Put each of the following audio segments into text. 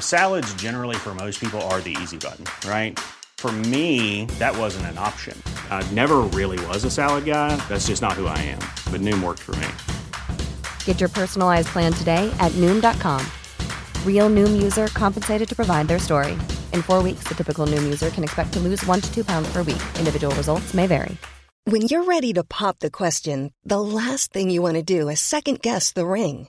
Salads, generally, for most people, are the easy button, right? For me, that wasn't an option. I never really was a salad guy. That's just not who I am. But Noom worked for me. Get your personalized plan today at Noom.com. Real Noom user compensated to provide their story. In four weeks, the typical Noom user can expect to lose one to two pounds per week. Individual results may vary. When you're ready to pop the question, the last thing you want to do is second guess the ring.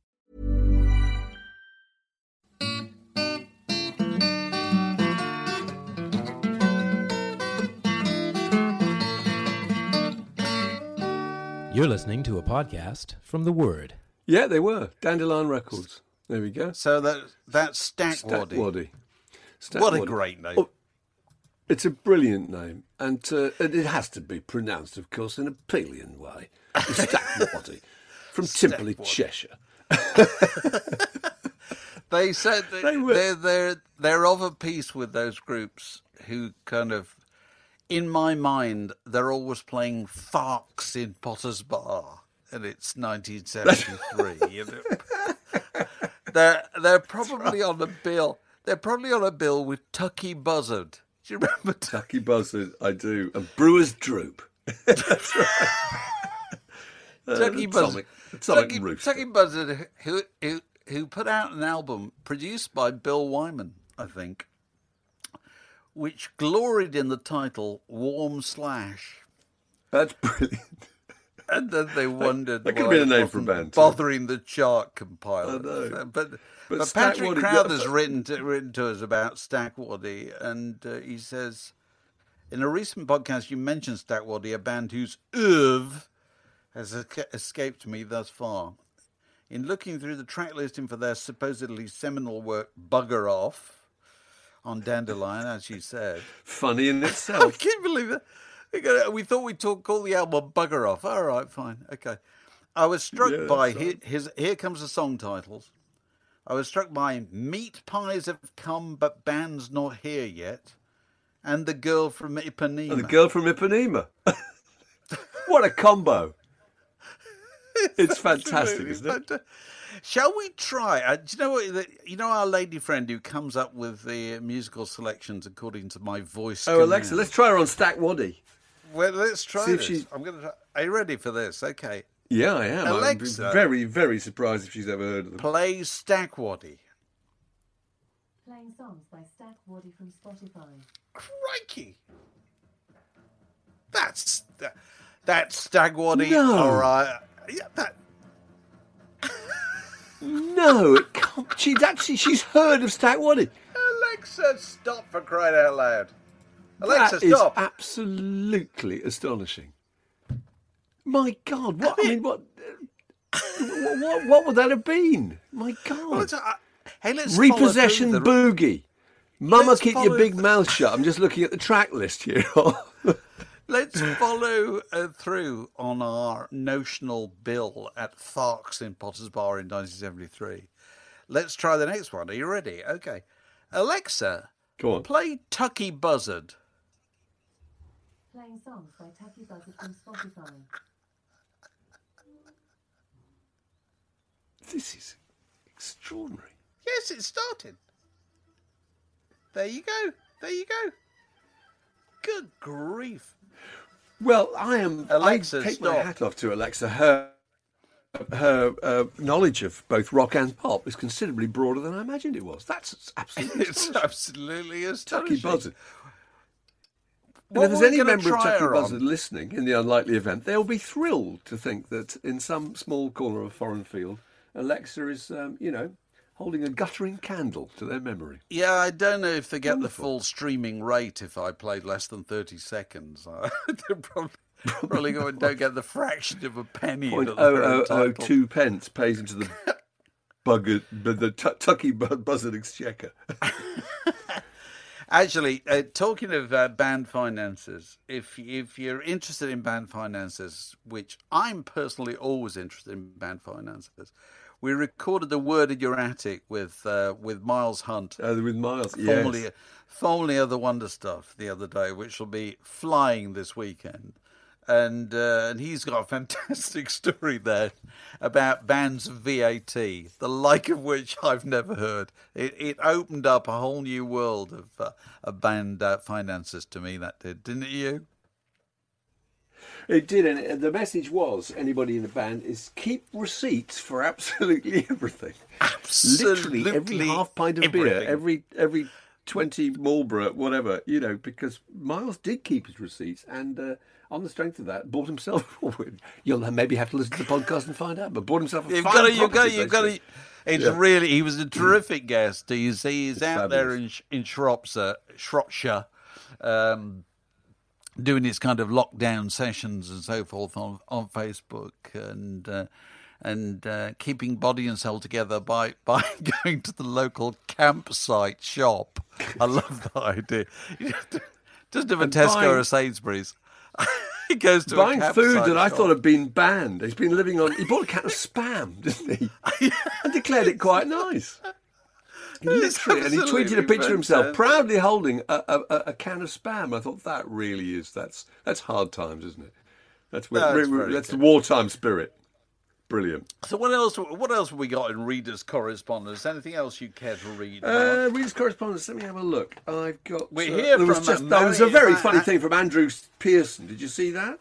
You're listening to a podcast from The Word. Yeah, they were. Dandelion Records. There we go. So that that's Stack Waddy. Stackwaddy. What a great name. Oh, it's a brilliant name, and, uh, and it has to be pronounced, of course, in a Peelian way. Stackwaddy, from Timperley, Stackwaddy. Cheshire. They said that They were- they're they're they're of a piece with those groups who kind of, in my mind, they're always playing Fox in Potter's Bar, and it's 1973. you know. they're they're probably on a bill. They're probably on a bill with Tucky Buzzard. Do you remember Tucky? Tucky Buzzard, I do. And Brewer's Droop. That's right. Uh, Tucky Atomic- Buzzard. Tucky. Tucky Buzzard, who, who who put out an album produced by Bill Wyman, I think, which gloried in the title "Warm Slash," That's brilliant. and then they wondered that could why been a name for a band, bothering the chart compiler. I know. But But but, Patrick Waddy- Crowther's written to, written to us about Stackwaddy, and uh, he says. In a recent podcast, you mentioned Stackwaddy, a band whose oeuvre has escaped me thus far. In looking through the track listing for their supposedly seminal work, Bugger Off, on Dandelion, as you said. Funny in itself. I can't believe that. We thought we'd talk, call the album Bugger Off. All right, fine. Okay. I was struck Yeah, by that's hi- his, here comes the song titles. I was struck by Meat Pies Have Come, but Band's Not Here Yet, and The Girl from Ipanema. And the girl from Ipanema. what a combo. It's fantastic, isn't it? Fanta- Shall we try? Uh, do you know what? You know our lady friend who comes up with the musical selections according to my voice. Oh, Alexa, let's try her on Stack Waddy. Well, let's try See if this. she- I'm gonna. Try. Are you ready for this? Okay. Yeah, I am. Alexa. I'm very, very surprised if she's ever heard of them. Play Stack Waddy. Playing songs by Stack Waddy from Spotify. Crikey! That's that, that's Stagwaddy. No. All right. Yeah, that. No, it can't. She's actually she's heard of Stack Waddy. Alexa, stop for crying out loud. Alexa, That is stop. absolutely astonishing. My God, what I mean, what, what, what, what would that have been? My Well, God, it's, uh, hey, let's repossession boogie. Mama, Let's keep your big the- mouth shut. I'm just looking at the track list here. Let's follow uh, through on our notional bill at Fox in Potter's Bar in 1973. Let's try the next one. Are you ready? Okay. Alexa, Go on. play Tucky Buzzard. Playing songs by Tucky Buzzard from Spotify. This is extraordinary. Yes, it started. There you go. There you go. Good grief. Well, I am. Alexa, I take my hat off to Alexa. Her her uh, knowledge of both rock and pop is considerably broader than I imagined it was. That's absolutely It's astonishing. absolutely Tucky astonishing. Buzzard. What and if there's any member of Tucky on? Buzzard listening in the unlikely event, they'll be thrilled to think that in some small corner of a foreign field, Alexa is, um, you know, holding a guttering candle to their memory. Yeah, I don't know if they get the full streaming rate if I played less than 30 seconds. they probably, probably go and don't get the fraction of a penny. Point oh oh oh two pence pays into the bugger, the, the Tu- Tucky Bu- Buzzard exchequer. Actually, uh, talking of uh, band finances, if if you're interested in band finances, which I'm personally always interested in band finances, we recorded the word in your attic with uh, with Miles Hunt, Uh, with Miles, formerly yes. formerly of the Wonder Stuff, the other day, which will be flying this weekend. And uh, and he's got a fantastic story there about bands of VAT, the like of which I've never heard. It, it opened up a whole new world of uh, of band uh, finances to me. That did, didn't it? You? It did, and the message was anybody in the band is keep receipts for absolutely everything. Literally every half pint of beer, every every twenty Marlboro, whatever, you know, because Miles did keep his receipts, and uh, on the strength of that, bought himself. You'll maybe have to listen to the podcast and find out, but bought himself a You've got to, you've got to, you've got to. It's Yeah. really, he was a terrific guest. He's he's It's out there in in Shropshire, Shropshire, um, doing his kind of lockdown sessions and so forth on on Facebook and. Uh, and uh, keeping body and soul together by, by going to the local campsite shop. I love that idea. Doesn't have a Tesco buying- or a Sainsbury's. he goes to a Buying food that I thought had been banned. He's been living on. He bought a can of spam, didn't he? and declared it quite nice. Literally, and he tweeted a picture of himself proudly holding a, a, a- can of spam. I thought that really is that's that's hard times, isn't it? That's where, That's that's the wartime spirit. Brilliant. So what else? What else have we got in readers' correspondence? Anything else you care to read? Uh, readers' correspondence. Let me have a look. I've got. We uh, hear there was just there was a very funny thing from Andrew Pearson. Did you see that?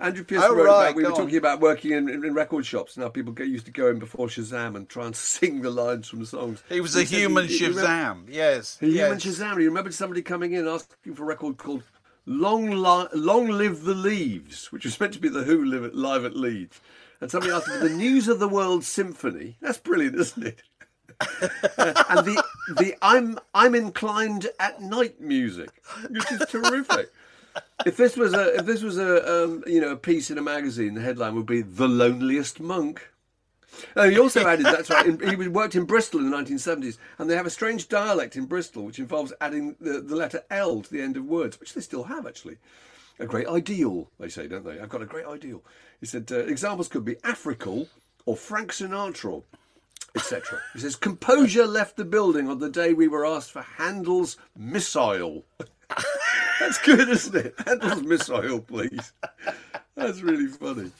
Andrew Pearson Oh, wrote right, about. We were on. talking about working in, in, in record shops. Now people get used to go in before Shazam and try and sing the lines from the songs. he was a human he- he remember- Shazam. Yes, He yes. human Shazam. He remembered somebody coming in asking for a record called "Long Li- Long Live the Leaves," which was meant to be the Who live at, live at Leeds. And somebody asked for the News of the World Symphony. That's brilliant, isn't it? Uh, and the the I'm I'm inclined at night music, which is terrific. If this was a if this was a um, you know a piece in a magazine, the headline would be "The Loneliest Monk." And he also added that's right. in- He worked in Bristol in the 1970s, and they have a strange dialect in Bristol, which involves adding the, the letter L to the end of words, which they still have actually. A great ideal, they say, don't they? I've got a great ideal. He said uh, examples could be Africal or Frank Sinatra, etc. He says composure left the building on the day we were asked for Handel's Missile. That's good, isn't it? Handel's Missile, please. That's really funny.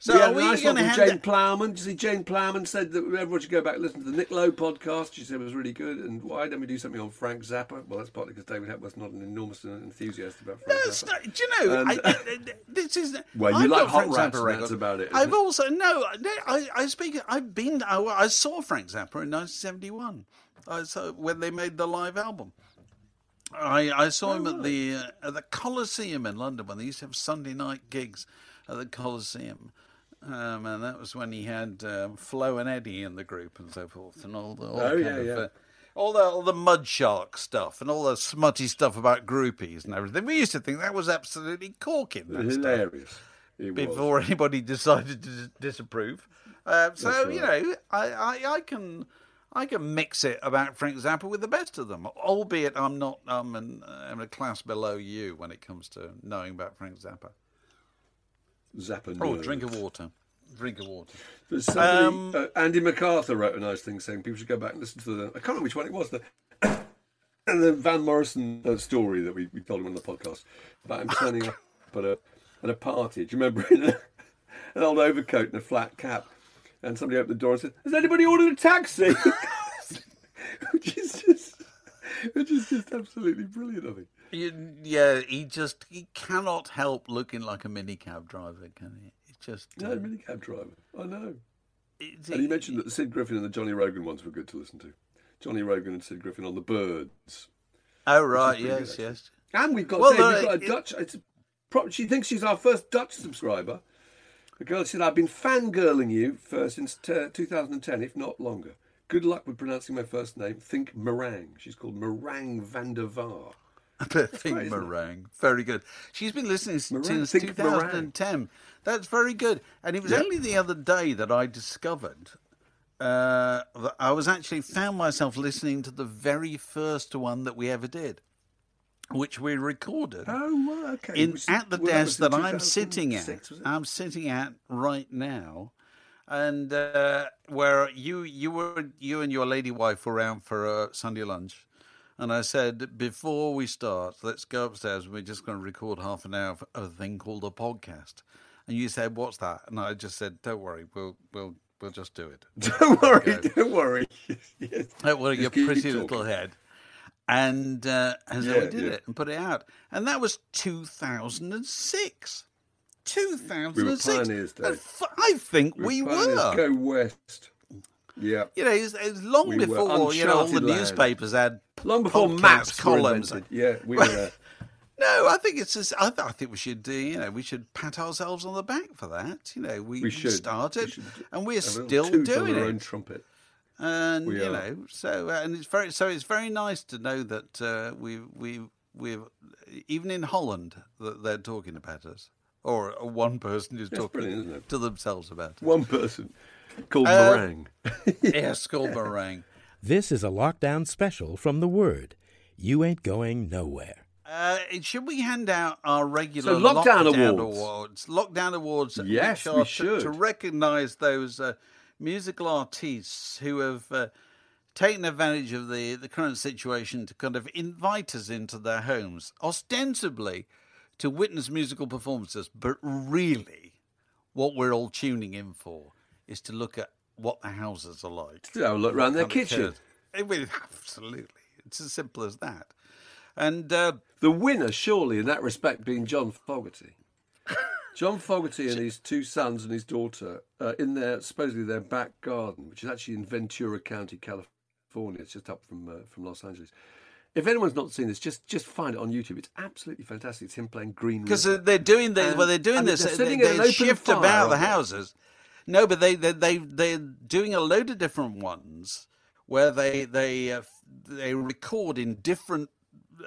So we had are a we nice going one to? Jane Plowman. You see Jane Plowman said that everyone should go back and listen to the Nick Lowe podcast. She said it was really good. And why don't we do something on Frank Zappa? Well, that's partly because David Hepworth's not an enormous enthusiast about Frank No, Zappa. not, do you know? And- I, I, this is Well, you I've like Hot Frank Zappa that's about it, I've it? also no, no, I, I speak. I've been. I, I saw Frank Zappa in 1971. I saw when they made the live album. I, I saw him at the uh, at the Coliseum in London when they used to have Sunday night gigs at the Coliseum. Um, and that was when he had um, Flo and Eddie in the group and so forth, and all the all Oh, the yeah, of, yeah. uh, all the all the mud shark stuff and all the smutty stuff about groupies and everything. We used to think that was absolutely corking. That stuff Hilarious. It was. before anybody decided to dis- disapprove. Uh, so That's you know, I, I, I can I can mix it about Frank Zappa with the best of them, albeit I'm not I'm, an, I'm a class below you when it comes to knowing about Frank Zappa. Zappa. Oh, nerds. drink of water, drink of water. Somebody, Um, uh, Andy MacArthur wrote a nice thing saying people should go back and listen to the. I can't remember which one it was. The, the Van Morrison uh, story that we, we told him on the podcast about him turning up at a at a party. Do you remember an old overcoat and a flat cap? And somebody opened the door and said, "Has anybody ordered a taxi?" which is just, which is just absolutely brilliant. I think. You, yeah, he just he cannot help looking like a minicab driver, can he? It's just No, uh, minicab driver. I know. it's- And he mentioned that the Sid Griffin and the Johnny Rogan ones were good to listen to. Johnny Rogan and Sid Griffin on the Byrds. Oh right, pretty good, yes, yes. And we've got, Well, Dave, no, we've got a it- Dutch. It's a, she thinks she's our first Dutch subscriber. The girl said, "I've been fangirling you for since t- 2010, if not longer. Good luck with pronouncing my first name. Think meringue. She's called Meringue van der Vaar. Think great, meringue. Very good. She's been listening Meringue, since think 2010. That's very good. And it was Yeah. only the other day that I discovered uh, that I was actually found myself listening to the very first one that we ever did, which we recorded. Oh, well, okay. in Was- at the well, that desk that I'm sitting at. 2006, was it? I'm sitting at right now, and uh, where you you were you and your lady wife were out for a Sunday lunch, and I said before we start, let's go upstairs. We're just going to record half an hour of a thing called a podcast. And you said, "What's that?" And I just said, "Don't worry, we'll we'll we'll just do it." Don't worry, don't worry. yes. Don't worry, Just your pretty little head. And uh, and so Yeah, we did yeah. it and put it out, and that was 2006. 2006. pioneers, Dave. And f- I think we Pioneers were. Go west. Yeah. You know, it's, it's long We before you know all the land. newspapers had Long before maps columns. Yeah, we were. No, I think it's. Just, I, th- I think we should do. You know, we should pat ourselves on the back for that. You know, we, We should. started, We should and we're Have a little still doing our it. Own trumpet. and We you are. know so uh, and it's very so it's very nice to know that uh, we we we even in Holland that they're talking about us or one person is That's talking brilliant, isn't it? to themselves about it. One person called Uh, Meringue. yes, called meringue. This is a lockdown special from The Word. You ain't going nowhere. Uh, should we hand out our regular So, lockdown lockdown awards. awards? Lockdown awards. Yes, we are to- should. to recognise those uh, musical artists who have uh, taken advantage of the, the current situation to kind of invite us into their homes, ostensibly to witness musical performances, but really, what we're all tuning in for is to look at what the houses are like. To have a look around their kitchen. It absolutely. It's as simple as that. And uh, The winner, surely, in that respect, being John Fogerty. John Fogerty and his two sons and his daughter uh, in their supposedly their back garden, which is actually in Ventura County, California. It's just up from uh, from Los Angeles. If anyone's not seen this, just just find it on YouTube. It's absolutely fantastic. It's him playing Green because they're doing this. And- well, they're doing this. they're They, sitting they in an open shift fire, about the aren't they? houses. No, but they they they they're doing a load of different ones where they they uh, they record in different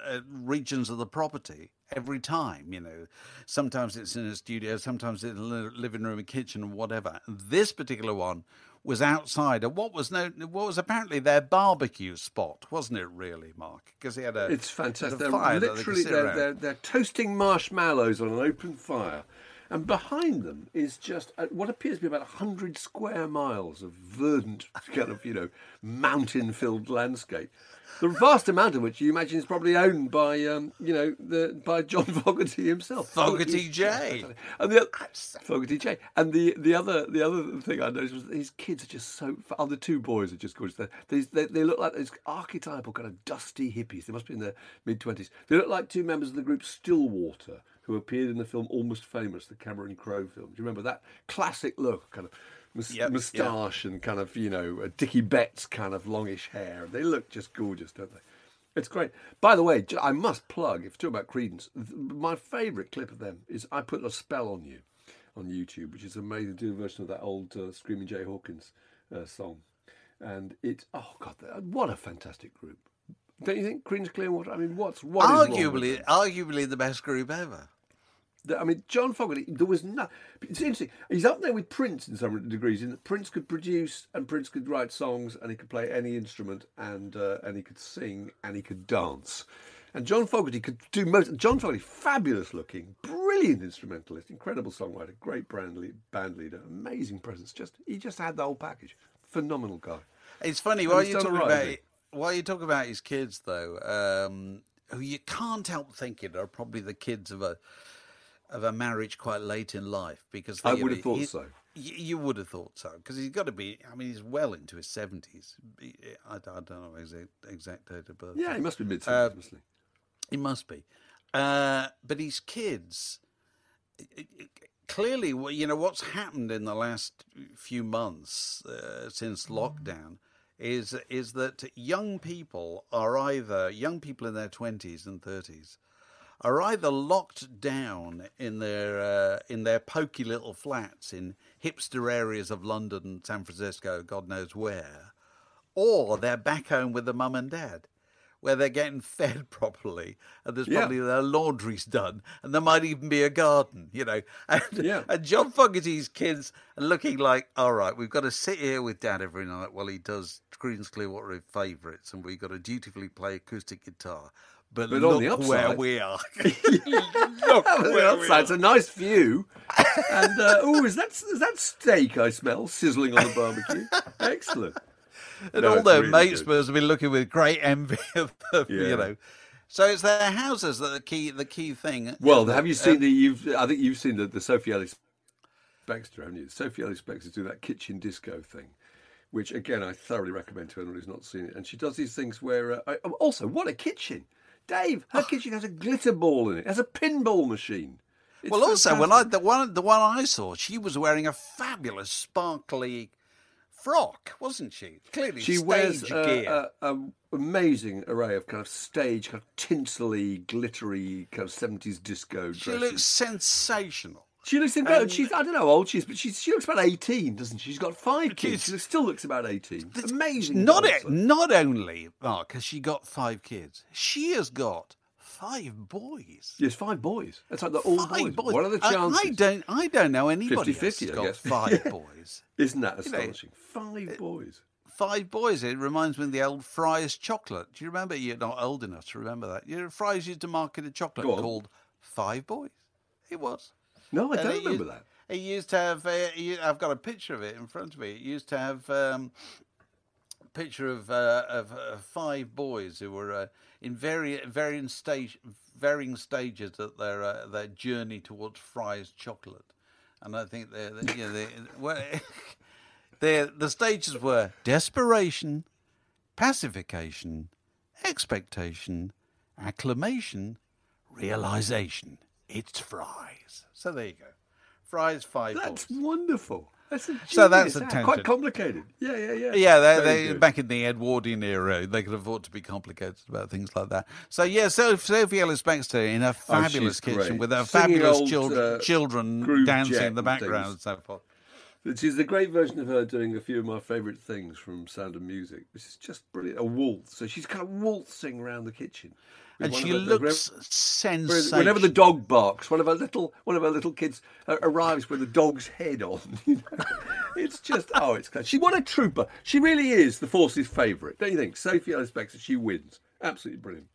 uh, regions of the property every time. You know, sometimes it's in a studio, sometimes it's in a living room, a kitchen, whatever. This particular one was outside of what was no what was apparently their barbecue spot, wasn't it? Really, Mark? Because he had a It's fantastic. They're fire that they literally they're, they're, they're toasting marshmallows on an open fire, and behind them is just what appears to be about hundred square miles of verdant kind of you know mountain-filled landscape. The vast amount of which you imagine is probably owned by um, you know the by John Fogerty himself. Fogerty J. And the Fogerty J. And the the other the other thing I noticed was these kids are just so. Oh, the two boys are just gorgeous. They're, they, they look like these archetypal kind of dusty hippies. They must be in their mid twenties. They look like two members of the group Stillwater, who appeared in the film Almost Famous, the Cameron Crowe film. Do you remember that classic look, kind of mus- Yep, moustache and kind of you know a Dickey Betts kind of longish hair? They look just gorgeous, don't they? It's great. By the way, I must plug, if you're talking about Creedence, my favourite clip of them is I Put a Spell on You on YouTube, which is amazing. Do a version of that old uh, Screaming Jay Hawkins uh, song. And it, oh God, what a fantastic group. Don't you think Creedence Clearwater? I mean, what's what? arguably arguably the best group ever. I mean, John Fogerty, there was no. It's interesting. He's up there with Prince in some degrees. In that Prince could produce and Prince could write songs and he could play any instrument and uh, and he could sing and he could dance. And John Fogerty could do most. John Fogerty, fabulous looking, brilliant instrumentalist, incredible songwriter, great brand lead, band leader, amazing presence. Just he just had the whole package. Phenomenal guy. It's funny while you're talking right, about while you talk about his kids though, um, who you can't help thinking are probably the kids of a of a marriage quite late in life because I would have thought he- so. You would have thought so because he's got to be. I mean, he's well into his seventies. I, I don't know exact exact date of birth. Yeah, he must be mid Uh, seventies, mustn't He must be. Uh, but his kids, clearly, you know, what's happened in the last few months uh, since lockdown is is that young people are either young people in their twenties and thirties are either locked down in their uh, in their pokey little flats in hipster areas of London, San Francisco, God knows where, or they're back home with the mum and dad. Where they're getting fed properly, and there's Yeah. probably their laundry's done, and there might even be a garden, you know. And, Yeah. and John Fogerty's kids are looking like, all right, we've got to sit here with Dad every night while he does Creedence Clearwater favourites, and we've got to dutifully play acoustic guitar. But, But on look the where we are. Look, where we outside, it's a nice view. And uh, oh, is that is that steak I smell sizzling on the barbecue? Excellent. and No, all their really mates good. must have been looking with great envy of them, Yeah. you know. So it's their houses that are the key, the key thing. Well, have you seen the? You've I think you've seen the, the Sophie Ellis Baxter, haven't you? Sophie Ellis-Bextor do that kitchen disco thing, which again I thoroughly recommend to anyone who's not seen it. And she does these things where uh, I, also what a kitchen, Dave. Her kitchen has a glitter ball in it, It has a pinball machine. It's Well, also when I the one the one I saw, she was wearing a fabulous sparkly frock, wasn't she? Clearly, she stage wears gear. a, a, a amazing array of kind of stage, kind of tinsely, glittery, kind of seventies disco she looks sensational. She looks incredible. She's I don't know how old she is, but she's she looks about eighteen, doesn't she? She's got five kids. She still looks about eighteen. Amazing. Not it, not only Mark has she got five kids, she has got five boys. Yes, five boys. That's like the all Five boys. What are the I- chances? I, don't. I don't know anybody 50-50, else I who's got five Yeah. boys. Isn't that You know, astonishing? five boys. Five boys. It reminds me of the old Fry's chocolate. Do you remember? You're not old enough to remember that. You know, Fry's used to market a chocolate called Five Boys. It was. No, I And don't remember used- that. It used to have. Uh, I've got a picture of it in front of me. It used to have um, a picture of uh, of uh, five boys who were uh, in vari- varying stage, varying stages of their uh, their journey towards Fry's chocolate, and I think they, they, you know, they, well, the stages were desperation, pacification, expectation, acclamation, realization. It's Fry's. So there you go. Fry's five That's boys. wonderful. That's a So that's quite complicated. Yeah, yeah, yeah. Yeah, they, they back in the Edwardian era, they could afford to be complicated about things like that. So yeah, so Sophie Ellis-Bextor in a fabulous Oh, kitchen great. with her Singing fabulous old, children, uh, children dancing in the background and so forth. Which is the great version of her doing a few of my favourite things from Sound of Music, which is just brilliant. A waltz. So she's kind of waltzing around the kitchen. And she her- looks sensational. Whenever the dog barks, one of our little one of our little kids uh, arrives with the dog's head on. You know? it's just oh, it's she what a trooper. She really is the force's favourite, don't you think? Sophie Ellis-Bextor, she wins. Absolutely brilliant.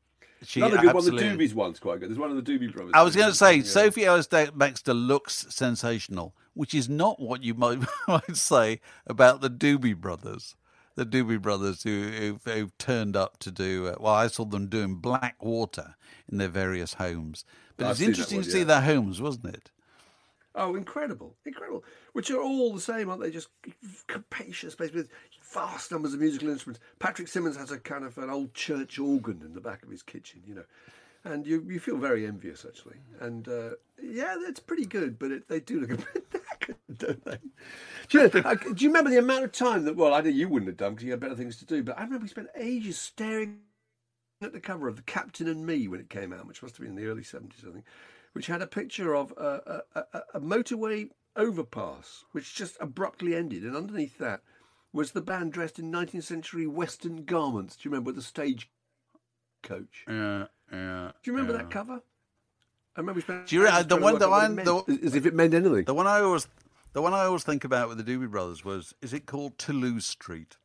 She Another good absolutely- one. The Doobies one's quite good. There's one of the Doobie brothers. I was going to say, Yeah. Sophie Ellis-Bextor looks sensational, which is not what you might, might say about the Doobie Brothers. The Doobie Brothers who, who've, who've turned up to do, uh, well, I saw them doing Black Water in their various homes. But I've it's interesting one, to see their homes, wasn't it? Oh, incredible, incredible! Which are all the same, aren't they? Just capacious space with vast numbers of musical instruments. Patrick Simmons has a kind of an old church organ in the back of his kitchen, you know, and you you feel very envious actually. And uh, yeah, it's pretty good, but it, they do look a bit knackered, don't they? Do you, know, do you remember the amount of time that? Well, I know you wouldn't have done because you had better things to do, but I remember we spent ages staring at the cover of The Captain and Me when it came out, which must have been in the early 70s, I think, which had a picture of a, a, a, a motorway overpass, which just abruptly ended. And underneath that was the band dressed in 19th century Western garments. Do you remember the stage coach? Yeah, yeah. Do you remember that cover? I remember spent Do you the one work that out what I- it meant, the- as if it meant anything. The one I always, the one I always think about with the Doobie Brothers was, is it called Toulouse Street?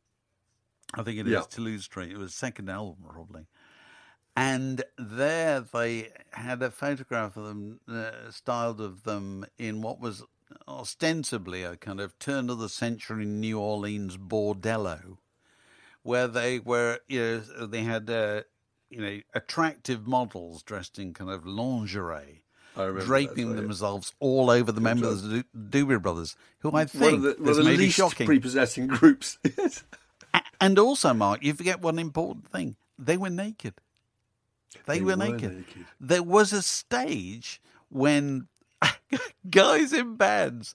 I think it is Yeah. Toulouse Street. It was second album probably, and there they had a photograph of them, uh, styled of them in what was ostensibly a kind of turn of the century New Orleans bordello, where they were, you know, they had, uh, you know, attractive models dressed in kind of lingerie remember that, draping yeah. themselves all over the members of the Do- Doobie Brothers, who I think of the, one of the may least shocking. prepossessing groups. And also, Mark, you forget one important thing: they were naked. They, They were, were naked. naked. There was a stage when guys in bands,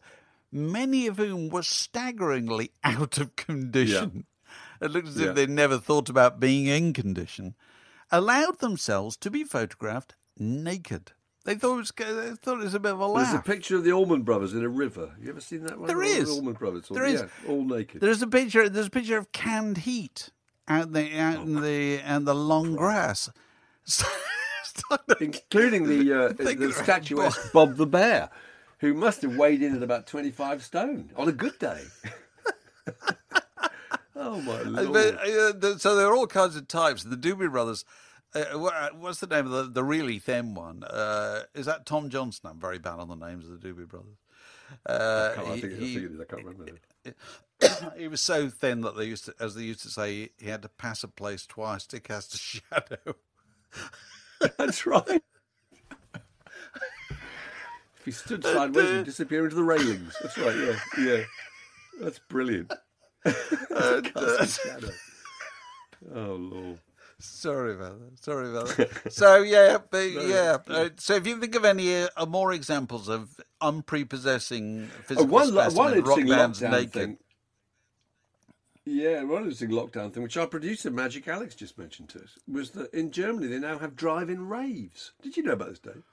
many of whom were staggeringly out of condition, it looked as Yeah. if they'd never thought about being in condition, allowed themselves to be photographed naked. They thought it was they thought it was a bit of a laugh. There's a picture of the Allman Brothers in a river. You ever seen that one? There of the is. Allman Brothers. There is. Yeah, all naked. There's a picture. There's a picture of canned heat out the out in the and the long grass. including the uh, the statuesque Bob the Bear, who must have weighed in at about twenty five stone on a good day. oh my lord! But, uh, so there are all kinds of types. The Doobie Brothers. Uh, what's the name of the, the really thin one? Uh, is that Tom Johnston? I'm very bad on the names of the Doobie Brothers. Uh, I, can't, I, he- I think it is. I can't remember. now. he was so thin that they used to, as they used to say, he had to pass a place twice to cast a shadow. That's right. if he stood sideways, he'd disappear into the railings. That's right. Yeah, yeah. That's brilliant. Cast a shadow. Oh lord. Sorry about that. Sorry about that. so yeah, but yeah. Uh, so if you think of any uh, more examples of unprepossessing Oh, physical one, lo- specimen, one interesting lockdown naked. thing. Yeah, one interesting lockdown thing, which our producer Magic Alex just mentioned to us, was that in Germany they now have drive-in raves. Did you know about this, Dave?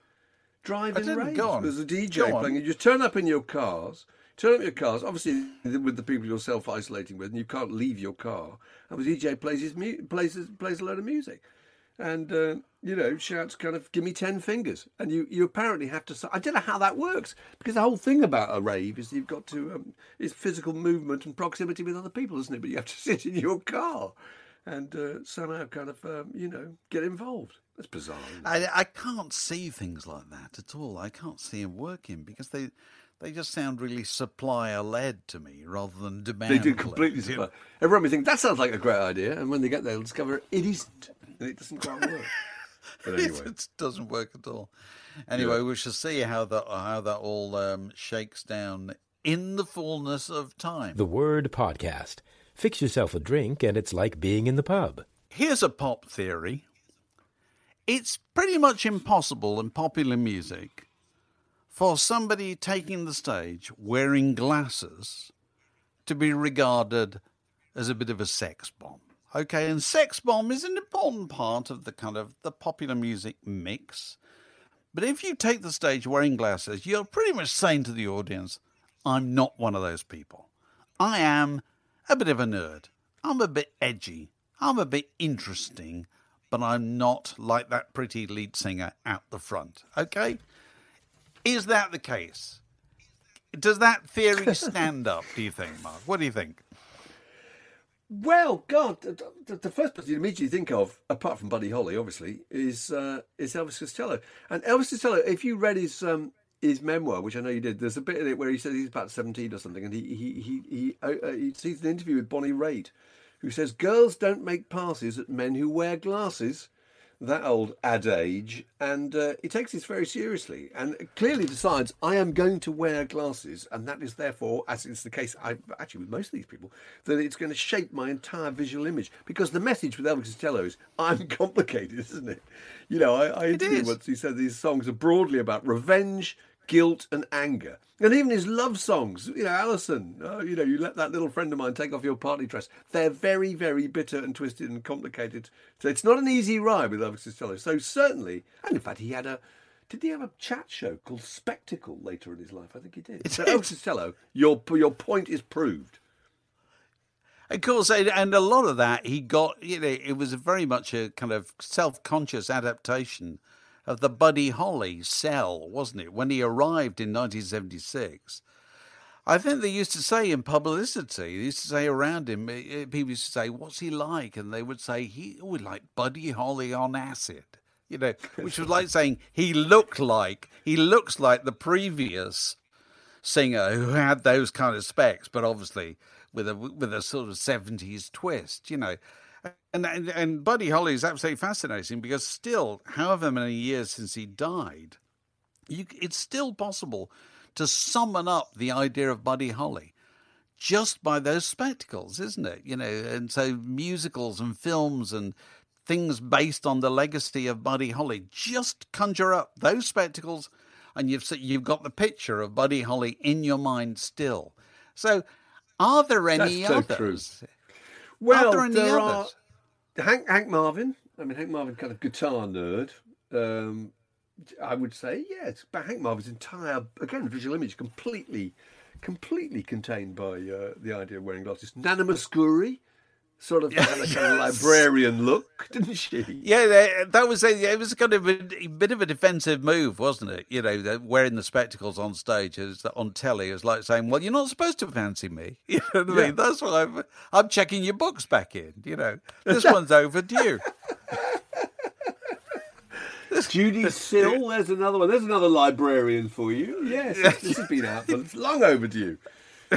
Drive-in raves. Go on. There's a DJ playing. You just turn up in your cars. Turn up your cars, obviously with the people you're self-isolating with, and you can't leave your car. And the DJ plays his mu- plays plays a load of music, and uh, you know shouts kind of "Give me ten fingers," and you you apparently have to. I don't know how that works because the whole thing about a rave is you've got to um, is physical movement and proximity with other people, isn't it? But you have to sit in your car and uh, somehow kind of um, you know get involved. That's bizarre. I, I can't see things like that at all. I can't see them working because they they just sound really supplier led to me rather than demand. They do led. completely. You know? supply- Everyone may think that sounds like a great idea, and when they get there, they'll discover it isn't, and it doesn't quite work. But anyway, it doesn't work at all. Anyway, we shall see how that how that all um, shakes down in the fullness of time. The Word Podcast. Fix yourself a drink, and it's like being in the pub. Here's a pop theory. It's pretty much impossible in popular music for somebody taking the stage wearing glasses to be regarded as a bit of a sex bomb. Okay, and sex bomb is an important part of the kind of the popular music mix. But if you take the stage wearing glasses, you're pretty much saying to the audience, I'm not one of those people. I am a bit of a nerd. I'm a bit edgy. I'm a bit interesting, but I'm not like that pretty lead singer out the front. Okay? Is that the case? Does that theory stand up, do you think, Mark? What do you think? well, God, the, the- first person you immediately think of, apart from Buddy Holly, obviously, is uh, is Elvis Costello. And Elvis Costello, if you read his um, his memoir, which I know you did, there's a bit in it where he says he's about seventeen or something, and he he he he, uh, uh, he sees an interview with Bonnie Raitt, who says girls don't make passes at men who wear glasses. That old adage, and uh, he takes this very seriously, and clearly decides I am going to wear glasses, and that is therefore, as is the case, I actually with most of these people, that it's going to shape my entire visual image. Because the message with Elvis Costello is I'm complicated, isn't it? You know, I, I interviewed once. He said these songs are broadly about revenge, guilt, and anger. And even his love songs, you know, Alison, oh, you know, you let that little friend of mine take off your party dress. They're very, very bitter and twisted and complicated. So it's not an easy ride with Elvis Costello. So certainly, and in fact, he had a. Did he have a chat show called Spectacle later in his life? I think he did. So Elvis Costello, your your point is proved. Of course, and and a lot of that he got, you know, it was a very much a kind of self conscious adaptation of the Buddy Holly cell, wasn't it? When he arrived in 1976. I think they used to say in publicity, they used to say around him, eh, eh, people used to say, What's he like? And they would say, He would like Buddy Holly on acid. You know, which was like saying he looked like, he looks like the previous singer who had those kind of specs, but obviously with a with a sort of seventies twist, you know. And, and and Buddy Holly is absolutely fascinating because still, however many years since he died, you, it's still possible to summon up the idea of Buddy Holly just by those spectacles, isn't it? You know, and so musicals and films and things based on the legacy of Buddy Holly just conjure up those spectacles, and you've you've got the picture of Buddy Holly in your mind still. So, are there any That's so others? true. Well, there any are others? Hank, Hank Marvin. I mean, Hank Marvin, kind of guitar nerd. Um, I would say, it's but Hank Marvin's entire again visual image completely, completely contained by uh, the idea of wearing glasses. Nana Mouskouri sort of had a kind of librarian look, didn't she? Yeah, that- that was a, it was kind of a, a bit of a defensive move, wasn't it? You know, the- wearing the spectacles on stage is on telly is like saying, "Well, you're not supposed to fancy me." You know what I Yeah. mean? That's why I'm, I'm checking your books back in. You know, this one's overdue. Judee Sill, there's another one. There's another librarian for you. Yes, this, this has been out, but it's long overdue.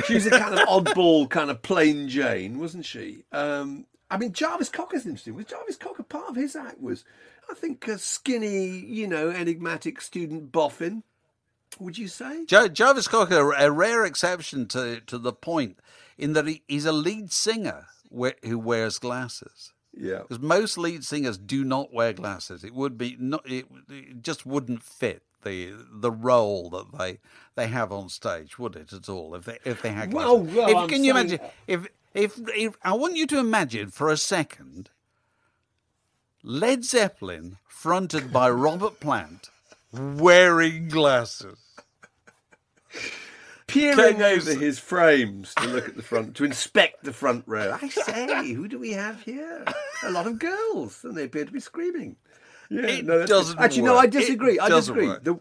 She was a kind of oddball, kind of plain Jane, wasn't she? Um, I mean, Jarvis Cocker's interesting. Was Jarvis Cocker part of his act? Was I think a skinny, you know, enigmatic student boffin? Would you say? Jo- Jarvis Cocker, a rare exception to, to the point, in that he, he's a lead singer who wears glasses. Yeah. Because most lead singers do not wear glasses. It would be not. It, it just wouldn't fit the the role that they they have on stage, would it at all? If they if they had Well, glasses. well, If- can you imagine? Uh, if, if if I want you to imagine for a second, Led Zeppelin fronted by Robert Plant wearing glasses. Peering over his frames to look at the front, to inspect the front row. I say, who do we have here? A lot of girls, and they appear to be screaming. Yeah, It no, doesn't Actually, no. I disagree. It I disagree. The,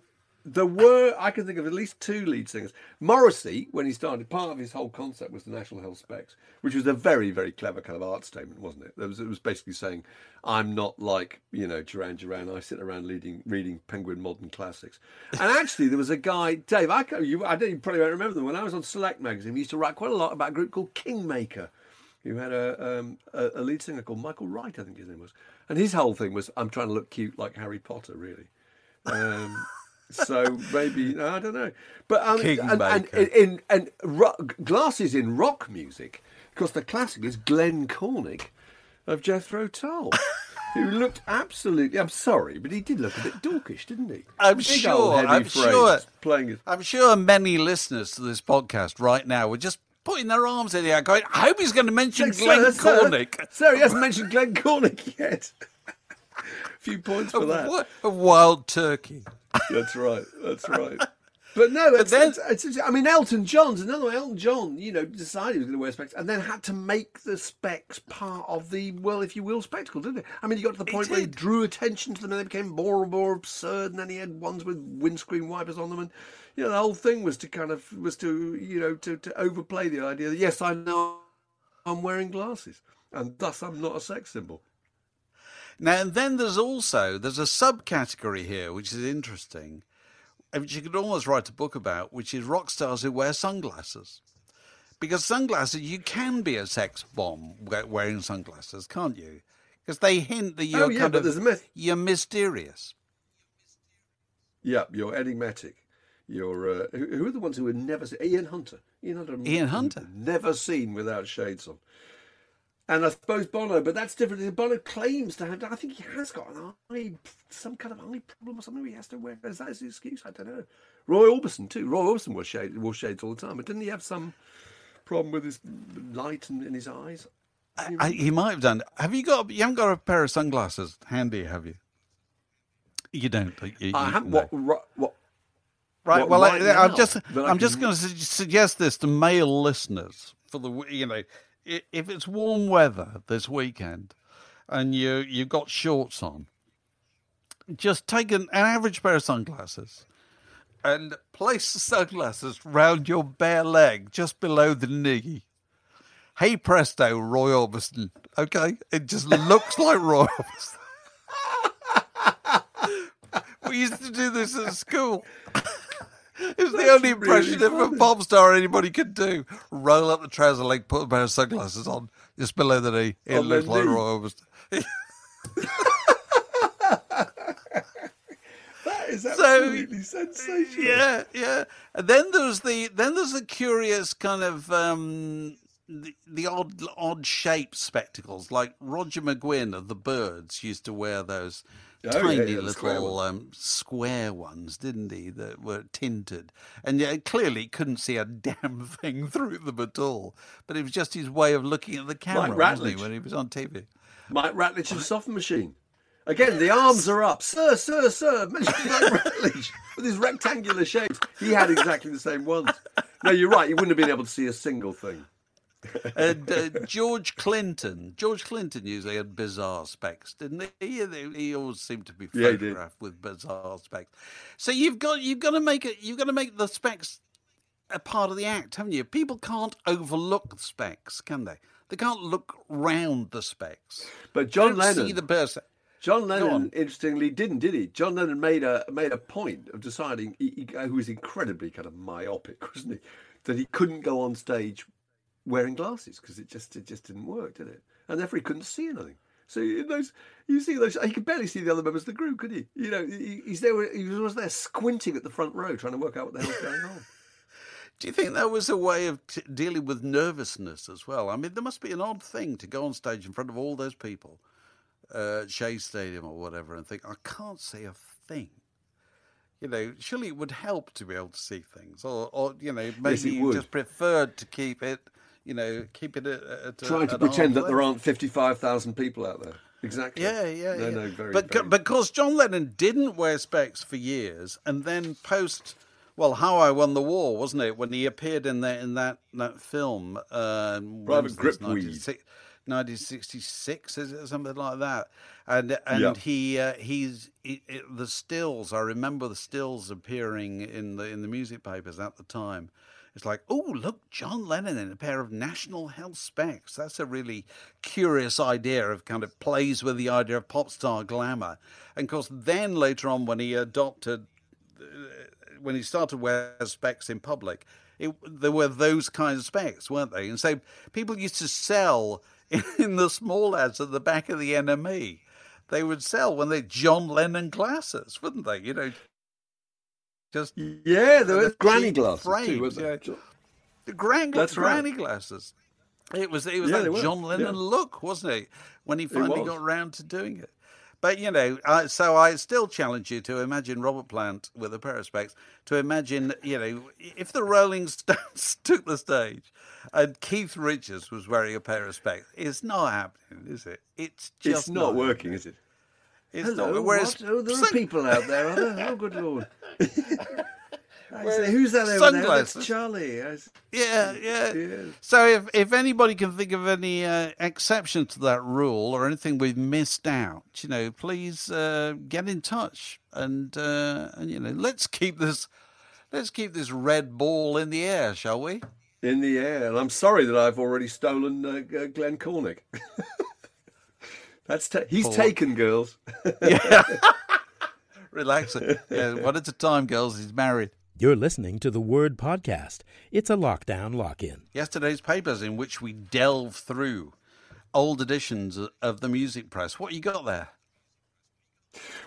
there were, I can think of at least two lead singers. Morrissey, when he started, part of his whole concept was the National Health Specs, which was a very, very clever kind of art statement, wasn't it? It was, it was basically saying, I'm not like, you know, Duran Duran. I sit around leading, reading Penguin Modern Classics. And actually, there was a guy, Dave, I, ca- you, I don't, you probably won't remember them. When I was on Select magazine, we used to write quite a lot about a group called Kingmaker who had a, um, a, a lead singer called Michael Wright, I think his name was. And his whole thing was, I'm trying to look cute like Harry Potter, really. Um, so maybe, no, I don't know. But um, and, and, in, and rock, glasses in rock music, because the classic is Glenn Cornick of Jethro Tull. Who looked absolutely? I'm sorry, but he did look a bit dorkish, didn't he? I'm Big sure. I'm sure. Playing his I'm sure many listeners to this podcast right now were just putting their arms in the air, going, "I hope he's going to mention Glenn Sir, Cornick." Sir, he hasn't mentioned Glenn Cornick yet. a few points for that. What a wild turkey. That's right. That's right. But no, it's, then- it's, it's, I mean, Elton John's another one. Elton John, you know, decided he was going to wear specs and then had to make the specs part of the, well, if you will, spectacle, didn't he? I mean, he got to the point where he drew attention to them and they became more and more absurd. And then he had ones with windscreen wipers on them. And, you know, the whole thing was to kind of, was to, you know, to, to overplay the idea that, yes, I know I'm wearing glasses and thus I'm not a sex symbol. Now, and then there's also there's a subcategory here which is interesting, which you could almost write a book about, which is rock stars who wear sunglasses. Because sunglasses, you can be a sex bomb wearing sunglasses, can't you? Because they hint that you're Oh, yeah, kind of myth. you're mysterious. Yeah, you're enigmatic. You're uh, who, who are the ones who were never seen? Ian Hunter. Ian Hunter. Ian Hunter. Never seen without shades on. And I suppose Bono, but that's different. Bono claims to have. I think he has got an eye, some kind of eye problem or something. He has to wear. Is that his excuse? I don't know. Roy Orbison too. Roy Orbison wore shades, wore shades all the time, but didn't he have some problem with his light in, in his eyes? I, I, he might have done. Have you got? You haven't got a pair of sunglasses handy, have you? You don't. You, I haven't. no. What? What? what Right. Well, right I, I'm just I'm just going to su- suggest this to male listeners for the you know if it's warm weather this weekend and you you've got shorts on, just take an, an average pair of sunglasses and place the sunglasses round your bare leg just below the knee. Hey presto, Roy Orbison. Okay, it just looks like Roy Orbison. we used to do this at school. It was the only really impression of a pop star anybody could do. Roll up the trouser leg, put a pair of sunglasses on, just below the knee. It On looks like. Roy Orbison. That is So, absolutely sensational. Yeah, yeah. And then there's the then there's the curious kind of um the, the odd odd shaped spectacles, like Roger McGuinn of the Byrds used to wear those Oh, tiny yeah, little um, square ones, didn't he? That were tinted, and yeah, clearly couldn't see a damn thing through them at all. But it was just his way of looking at the camera, wasn't he, when he was on TV? Mike Ratledge of Soft Machine. Again, the arms are up. Sir, sir, sir. Mention Black Rutledge with his rectangular shapes. He had exactly the same ones. No, you're right. He wouldn't have been able to see a single thing. and uh, George Clinton, George Clinton usually had bizarre specs, didn't he? He, he always seemed to be Yeah, photographed with bizarre specs. So you've got you've got to make it. You've got to make the specs a part of the act, haven't you? People can't overlook the specs, can they? They can't look round the specs. But John Lennon, see the person. John. Lennon, interestingly, didn't, did he? John Lennon made a made a point of deciding, he, he, who was incredibly kind of myopic, wasn't he, that he couldn't go on stage wearing glasses because it just it just didn't work, did it? And therefore he couldn't see anything. So in those, you see those, he could barely see the other members of the group, could he? You know, he, he's there, he was there squinting at the front row, trying to work out what the hell's going on. Do you think that was a way of t- dealing with nervousness as well? I mean, there must be an odd thing to go on stage in front of all those people, uh, at Shea Stadium or whatever, and think, I can't see a thing. You know, surely it would help to be able to see things, or, or you know, maybe Yes, you would. just preferred to keep it, you know, keep it at, Trying to pretend that there aren't fifty-five thousand people out there. Exactly. Yeah, yeah, no, yeah. No, very, but very- because John Lennon didn't wear specs for years, and then post, well, How I Won the War, wasn't it? When he appeared in that in that that film, uh, Private was this, Gripweed. 1966, is it something like that? And and Yeah. he uh, he's he, it, the stills. I remember the stills appearing in the in the music papers at the time. It's like, oh, look, John Lennon in a pair of National Health specs. That's a really curious idea of kind of plays with the idea of pop star glamour. And of course, then later on, when he adopted, uh, when he started to wear specs in public, it, there were those kinds of specs, weren't they? And so people used to sell in the small ads at the back of the NME. They would sell when they John Lennon glasses, wouldn't they? You know, just yeah, there granny glasses too, frames, weren't yeah. The gran- That's right. granny glasses. It was it was Yeah, that John Lennon yeah. look, wasn't it? When he finally got round to doing it. But you know, I, so I still challenge you to imagine Robert Plant with a pair of specs. To imagine, you know, if the Rolling Stones took the stage and Keith Richards was wearing a pair of specs, it's not happening, is it? It's just It's not working, is it? It's Hello, not. Whereas what? Oh, there are people out there, are there? Oh, good lord. I say, who's that over there? Sunglasses. That's Charlie. Yeah, yeah. Yeah. So if if anybody can think of any uh, exceptions to that rule or anything we've missed out, you know, please uh, get in touch and uh, and you know, let's keep this let's keep this red ball in the air, shall we? In the air. And I'm sorry that I've already stolen uh, Glenn Cornick. That's ta- he's For what? taken, girls. Relax. yeah, one at a time, girls. He's married. You're listening to the Word Podcast. It's a lockdown lock in. Yesterday's papers in which we delve through old editions of the music press. What you got there?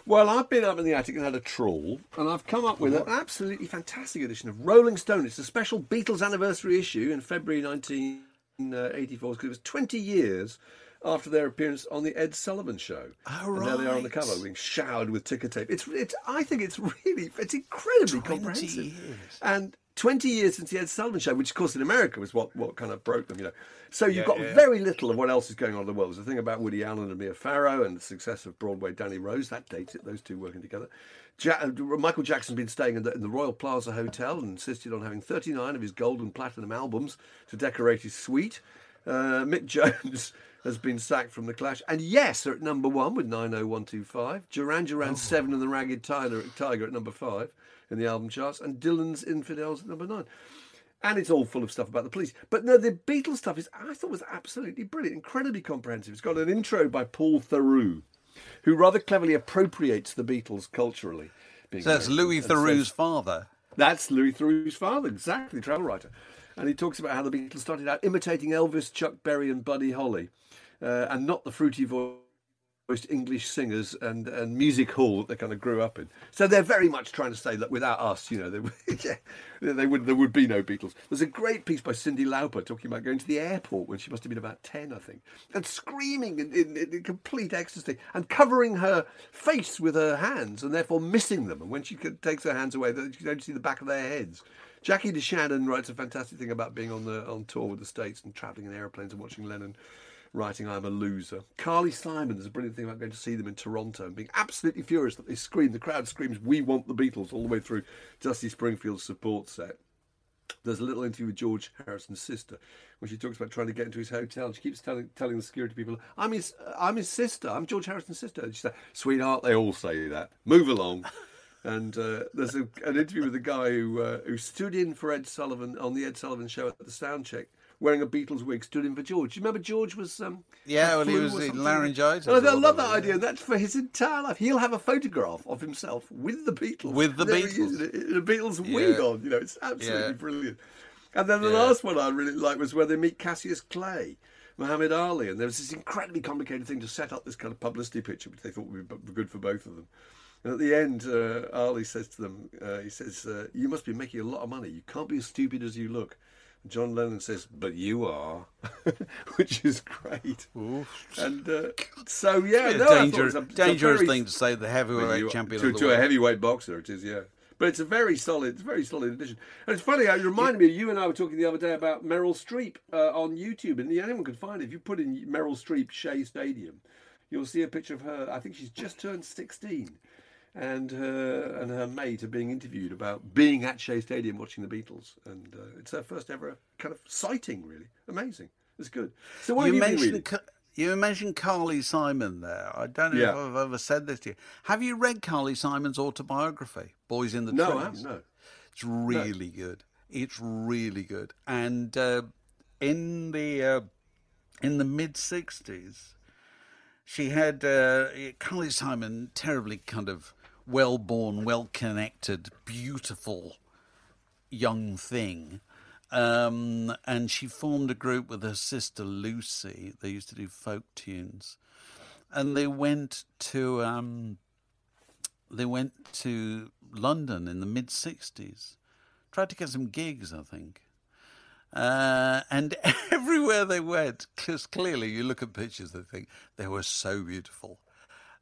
Well, I've been up in the attic and had a trawl, and I've come up with an absolutely fantastic edition of Rolling Stone. It's a special Beatles anniversary issue in February 1984 because it was 20 years after their appearance on the Ed Sullivan Show. Oh, and there they are on the cover, being showered with ticker tape. It's, it's, I think it's really, it's incredibly comprehensive. years. And 20 years since the Ed Sullivan Show, which of course in America was what, what kind of broke them, you know. So you've Yeah, got yeah. very little of what else is going on in the world. There's a thing about Woody Allen and Mia Farrow and the success of Broadway Danny Rose. That dates it, those two working together. Ja- uh, Michael Jackson's been staying in the, in the Royal Plaza Hotel and insisted on having 39 of his gold and platinum albums to decorate his suite. Uh, Mick Jones has been sacked from The Clash. And yes, are at number one with 90125. Duran Duran 7 and the Ragged Tiger, Tiger at number five in the album charts. And Dylan's Infidels at number nine and it's all full of stuff about the police. But no, the Beatles stuff is I thought was absolutely brilliant, incredibly comprehensive. It's got an intro by Paul Theroux, who rather cleverly appropriates the Beatles culturally. So that's American, Louis Theroux's says- father. That's Louis Theroux's father, exactly, travel writer. And he talks about how the Beatles started out imitating Elvis, Chuck Berry, and Buddy Holly, uh, and not the fruity voiced English singers and, and music hall that they kind of grew up in. So they're very much trying to say that without us, you know, they, yeah, they would, there would be no Beatles. There's a great piece by Cyndi Lauper talking about going to the airport when she must have been about 10, I think, and screaming in, in, in complete ecstasy and covering her face with her hands and therefore missing them. And when she takes her hands away, you only see the back of their heads. Jackie DeShannon writes a fantastic thing about being on the on tour with the States and travelling in aeroplanes and watching Lennon writing I'm a loser. Carly Simon, there's a brilliant thing about going to see them in Toronto and being absolutely furious that they scream, the crowd screams, We want the Beatles all the way through Dusty Springfield's support set. There's a little interview with George Harrison's sister when she talks about trying to get into his hotel. She keeps telling telling the security people, "I'm his, I'm his sister. I'm George Harrison's sister." And she said, "Sweetheart, they all say that. Move along." and uh, there's a, an interview with a guy who uh, who stood in for Ed Sullivan on the Ed Sullivan show at the sound check, wearing a Beatles wig, stood in for George. Do you remember George was? Um, Yeah, well, he was in laryngitis And I, or love that idea. That's for his entire life. He'll have a photograph of himself with the Beatles, With the There he is, Beatles. a, Beatles wig Yeah. on. You know, it's absolutely Yeah. brilliant. And then the Yeah. last one I really liked was where they meet Cassius Clay, Muhammad Ali, and there was this incredibly complicated thing to set up this kind of publicity picture, which they thought would be good for both of them. And at the end, uh, Ali says to them, uh, he says, uh, "You must be making a lot of money. You can't be as stupid as you look." John Lennon says, "But you are," which is great. And uh, so, yeah, no, a I thought it danger, was a- it's a dangerous very- thing to say. The heavyweight you- champion to, of the to a heavyweight boxer. It is, yeah. But it's a very solid, it's a very solid addition. And it's funny, it reminded me. You and I were talking the other day about Meryl Streep uh, on YouTube, and anyone can find it. If you put in Meryl Streep Shea Stadium, you'll see a picture of her. I think she's just turned sixteen, and her and her mate are being interviewed about being at Shea Stadium watching the Beatles, and uh, it's her first ever kind of sighting. Really amazing. It's good. So what you you mentioned Ca- you mentioned Carly Simon there. I don't know Yeah. if I've ever said this to you. Have you read Carly Simon's autobiography, Boys in the No, I haven't. No. It's really good. It's really good. And uh, in the uh, in the mid '60s, she had uh, Carly Simon, terribly kind of well-born, well-connected, beautiful young thing. Um, and she formed a group with her sister Lucy. They used to do folk tunes, and they went to um, they went to London in the mid '60s. Tried to get some gigs, I think. Uh, and everywhere they went, because clearly you look at pictures, they think they were so beautiful.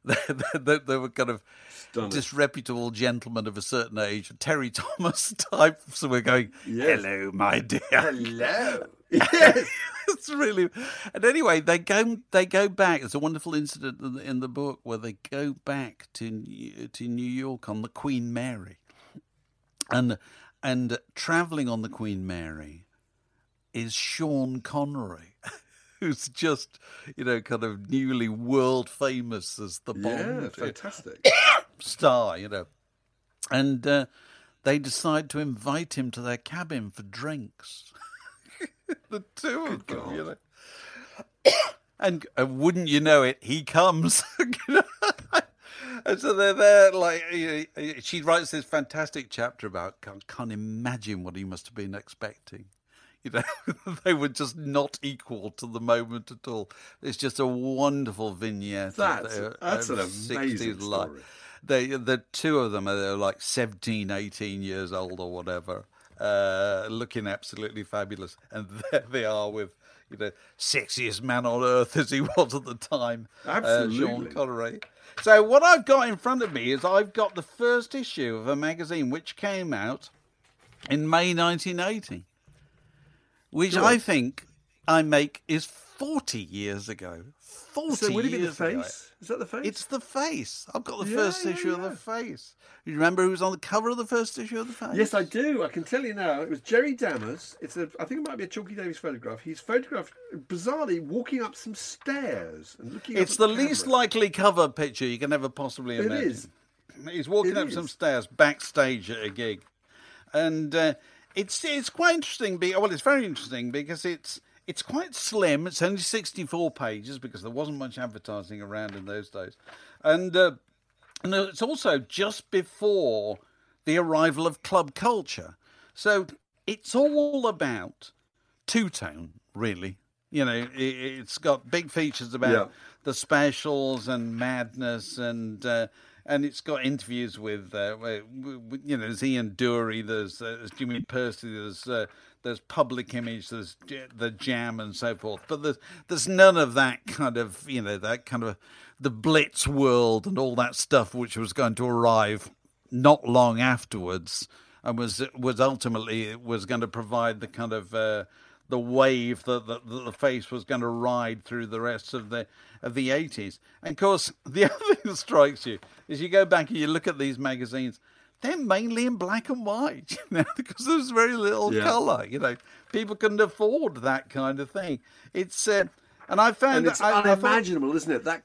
They, they, were kind of Stunning. disreputable gentlemen of a certain age, Terry Thomas type. So we're going, Yes. hello, my dear. Hello. yes. it's really and anyway they go they go back it's a wonderful incident in the, in the book where they go back to New- to New York on the Queen Mary and and traveling on the Queen Mary is Sean Connery who's just you know kind of newly world famous as the Bond Yeah, fantastic. star you know and uh, they decide to invite him to their cabin for drinks the two of them, you know. And uh, wouldn't you know it, he comes. and so they're there, like, you know, she writes this fantastic chapter about, can't, can't imagine what he must have been expecting. You know, they were just not equal to the moment at all. It's just a wonderful vignette. That's- their- that's an amazing 60s life. They, the two of them are like 17, 18 years old or whatever, uh, looking absolutely fabulous. And there they are with, you know, sexiest man on earth as he was at the time, uh, Sean Absolutely. Connery. So what I've got in front of me is I've got the first issue of a magazine which came out in May 1980, which Go I think I make is 40 years ago. 40 So would it be the years ago. Is that the face? It's the face. I've got the Yeah, first yeah, issue of the face. You remember who was on the cover of the first issue of the face? Yes, I do. I can tell you now. It was Jerry Dammers. It's a. I think it might be a Chalkie Davies photograph. He's photographed bizarrely walking up some stairs and looking. It's the camera. least likely cover picture you can ever possibly imagine. is. He's walking It up some stairs backstage at a gig, and uh, it's it's quite interesting. Be well, it's very interesting because it's it's quite slim. It's only sixty four pages because there wasn't much advertising around in those days, and uh, and it's also just before the arrival of club culture. So it's all about two tone, really. You know, it, it's got big features about Yeah. the specials and madness, and uh, and it's got interviews with, uh, with- you know, there's Ian Dury, there's, uh, there's Jimmy Pursey, there's uh, there's Public Image, there's the Jam, and so forth. But there's there's none of that kind of, you know, that kind of the Blitz world and all that stuff, which was going to arrive not long afterwards, and was was ultimately was going to provide the kind of uh, the wave that the, that the face was going to ride through the rest of the of the eighties. And of course, the other thing that strikes you is you go back and you look at these magazines. They're mainly in black and white, you know, because there's very little Yeah. colour. You know, people couldn't afford that kind of thing. It's uh, and I found and it's I, I found- unimaginable, isn't it? That.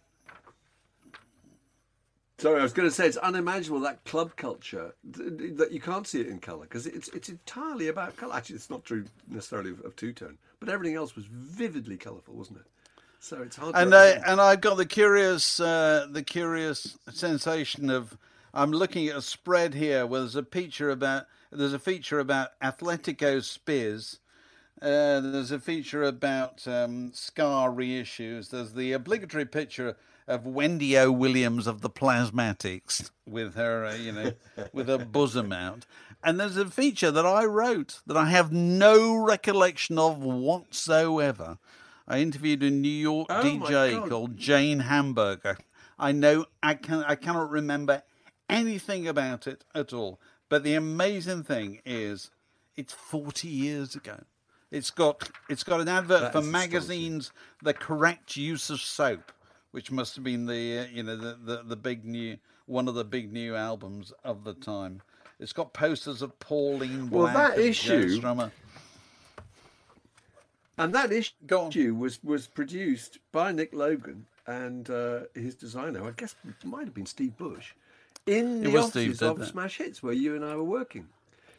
Sorry, I was going to say it's unimaginable that club culture th- th- that you can't see it in colour because it's it's entirely about colour. Actually, it's not true necessarily of, of two tone, but everything else was vividly colourful, wasn't it? So it's hard. and to I and I've got the curious uh, the curious sensation of I'm looking at a spread here where there's a feature about there's a feature about Athletico Spizz. Uh, there's a feature about um, Ska reissues. There's the obligatory picture of Wendy O. Williams of the Plasmatics with her, uh, you know, with her bosom out. And there's a feature that I wrote that I have no recollection of whatsoever. I interviewed a New York Oh, DJ called Jane Hamburger. I know I can I cannot remember anything about it at all. But the amazing thing is, it's forty years ago. It's got it's got an advert That for magazines the correct use of soap, which must have been the you know the, the the big new one of the big new albums of the time. It's got posters of Pauline Well, that issue-. And that issue was was produced by Nick Logan and uh, his designer. I guess it might have been Steve Bush in the Steve, offices did of. Smash Hits where you and I were working.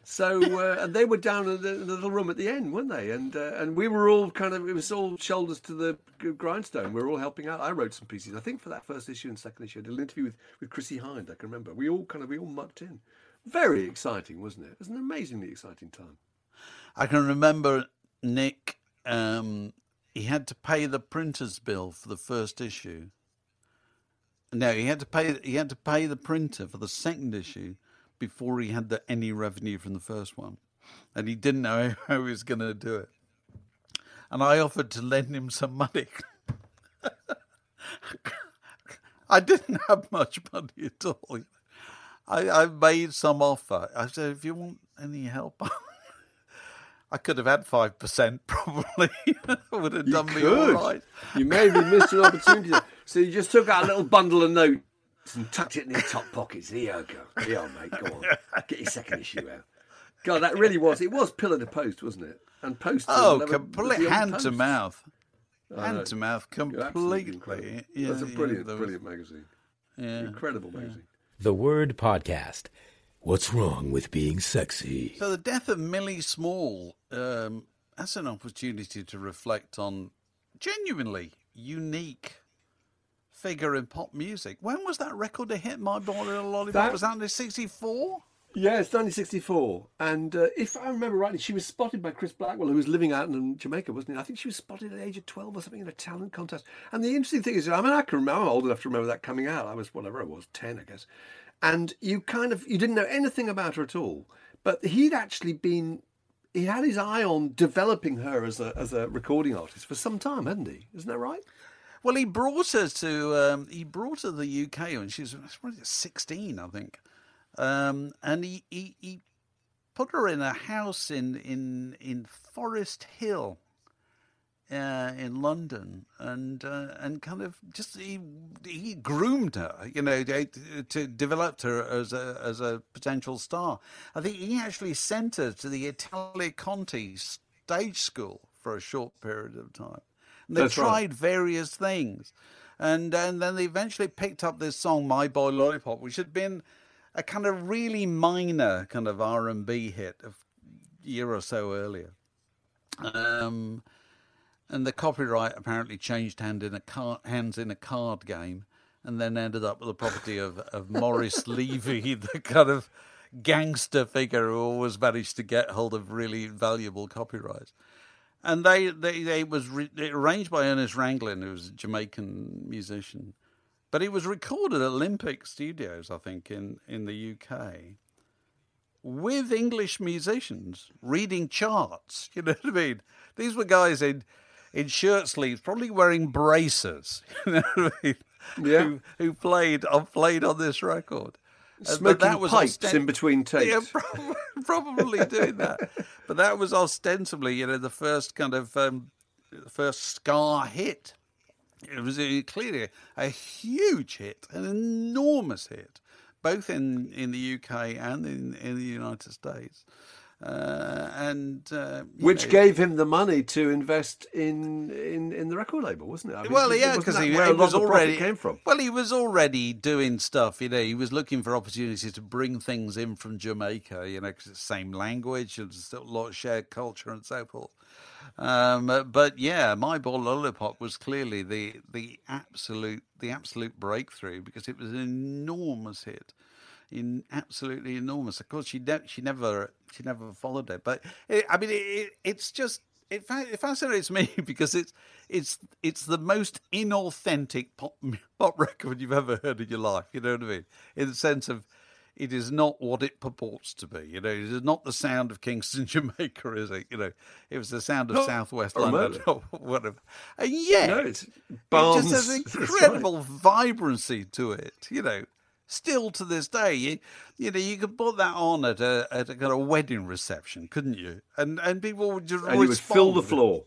So uh, and they were down in the, the little room at the end, weren't they? And uh, and we were all kind of it was all shoulders to the grindstone. We were all helping out. I wrote some pieces. I think for that first issue and second issue, I did an interview with with Chrissie Hynde. I can remember. We all kind of we all mucked in. Very exciting, wasn't it? It was an amazingly exciting time. I can remember Nick. Um, he had to pay the printer's bill for the first issue. No, he had to pay. He had to pay the printer for the second issue before he had the, any revenue from the first one, and he didn't know how he was going to do it. And I offered to lend him some money. I didn't have much money at all. I, I made some offer. I said, if you want any help, I could have had five percent probably. would have done me all right. You maybe missed an opportunity. So you just took out a little bundle of notes and tucked it in your top pockets. Here you go. Here, you go, mate. Go on. Get your second issue out. God, that really was. It was pillar to post, wasn't it? And post. Oh, complete beyond hand to mouth, hand to mouth, Absolutely completely. Yeah, That's a yeah, brilliant, was- brilliant magazine. Yeah. Incredible magazine. The Word Podcast. What's wrong with being sexy? So the death of Millie Small, um, that's an opportunity to reflect on genuinely unique figure in pop music. When was that record a hit? My Boy Little Lollipop That- was that in '64? Yeah, it's 1964. And uh, if I remember rightly, she was spotted by Chris Blackwell, who was living out in Jamaica, wasn't he? I think she was spotted at the age of 12 or something in a talent contest. And the interesting thing is, I mean, I can remember, I'm old enough to remember that coming out. I was, whatever I was, 10, I guess. And you kind of, you didn't know anything about her at all. But he'd actually been, he had his eye on developing her as a, as a recording artist for some time, hadn't he? Isn't that right? Well, he brought her to um, he brought her to the UK when she was it, sixteen, I think, um, and he, he he put her in a house in in in Forest Hill. Uh, in London, and uh, and kind of just he he groomed her, you know, to, to develop her as a as a potential star. I think he actually sent her to the Italia Conti stage school for a short period of time. And they That's right. tried various things, and and then they eventually picked up this song "My Boy Lollipop," which had been a kind of really minor kind of R and B hit a year or so earlier. Um, and the copyright apparently changed hand in a car, hands in a card game, and then ended up with the property of, of Morris Levy, the kind of gangster figure who always managed to get hold of really valuable copyrights. And they, they, they it was re, arranged by Ernest Ranglin, who was a Jamaican musician, but it was recorded at Olympic Studios, I think, in, in the UK with English musicians reading charts. You know what I mean? These were guys in in shirt sleeves, probably wearing braces. You know what I mean? Yeah. Who, who played uh, played on this record, Smoking that was pipes in between takes. Yeah, probably, probably doing that. But that was ostensibly, you know, the first kind of um, first ska hit. It was clearly a huge hit, an enormous hit, both in, in the UK and in, in the United States. Uh, and uh, Which know, gave him the money to invest in in, in the record label, wasn't it? I mean, well, yeah, because he, where he a lot was already came from. Well, he was already doing stuff. You know, he was looking for opportunities to bring things in from Jamaica. You know, because it's the same language and a lot of shared culture and so forth. Um, but yeah, my boy lollipop was clearly the the absolute the absolute breakthrough because it was an enormous hit in absolutely enormous. Of course, she ne- she never she never followed it, but it, I mean, it, it, it's just it, fa- it fascinates me because it's it's it's the most inauthentic pop pop record you've ever heard in your life. You know what I mean? In the sense of. It is not what it purports to be. You know, it is not the sound of Kingston, Jamaica, is it? You know, it was the sound of Southwest London or whatever. And yet, No, it's it just has an That's right. incredible vibrancy to it. You know, still to this day, you, you know, you could put that on at a at a kind of wedding reception, couldn't you? And and people would just and you would fill the floor.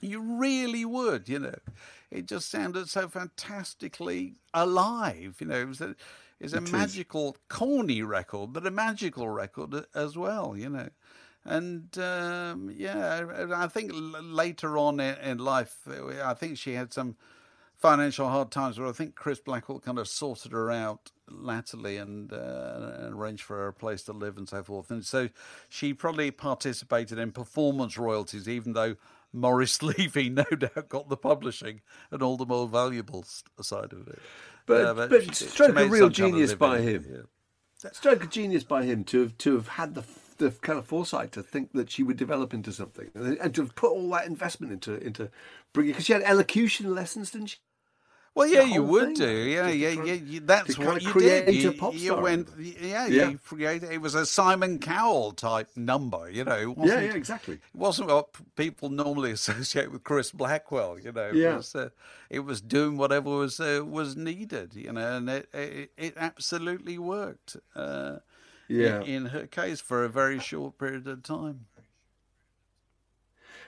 You really would, you know. It just sounded so fantastically alive. You know, it was a, it's a It is. magical, corny record, but a magical record as well. You know, and um, yeah, I think later on in, in life, uh, I think she had some financial hard times where I think Chris Blackwell kind of sorted her out latterly and, uh, and arranged for her a place to live and so forth. And so she probably participated in performance royalties, even though Morris Levy no doubt got the publishing and all the more valuable side of it. But, Uh, but, she- she stroke made of real some kind of genius by him. yeah. Stroke of genius by him to have to have had the the kind of foresight to think that she would develop into something and, and to have put all that investment into into bringing because she had elocution lessons, didn't she? Well, yeah, you would thing, do. Yeah, to yeah, try- yeah. That's what you did. You, pop you went, yeah, Yeah. you created. It was a Simon Cowell type number. You know, Yeah, yeah, exactly. It wasn't what people normally associate with Chris Blackwell. You know, it Yeah. was, uh, it was doing whatever was uh, was needed. You know, and it it, it absolutely worked. Uh, in- Yeah. in her case, for a very short period of time.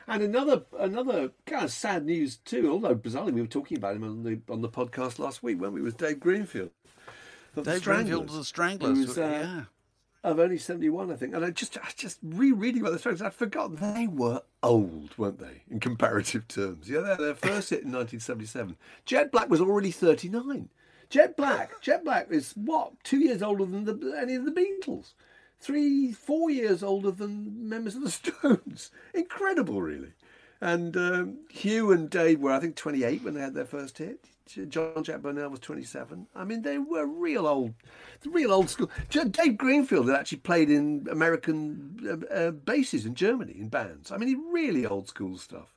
And another another kind of sad news too, although bizarrely we were talking about him on the on the podcast last week, weren't we? Was Dave Greenfield. of the Dave Greenfield, Stranglers, the Stranglers. was, uh, yeah. of only seventy one, I think. And I just I just rereading about the Stranglers, I forgot they were old, weren't they, in comparative terms? Yeah, their, their first hit in nineteen seventy seven. Jet Black was already thirty nine. Jet Black, Jet Black is what two years older than the, any of the Beatles, three, four years older than members of the Stones. Incredible, really. And um, Hugh and Dave were, I think, 28 when they had their first hit. John Jack Burnel was 27. I mean, they were real old, real old school. Dave Greenfield had actually played in American uh, uh, bases in Germany in bands. I mean, really old school stuff.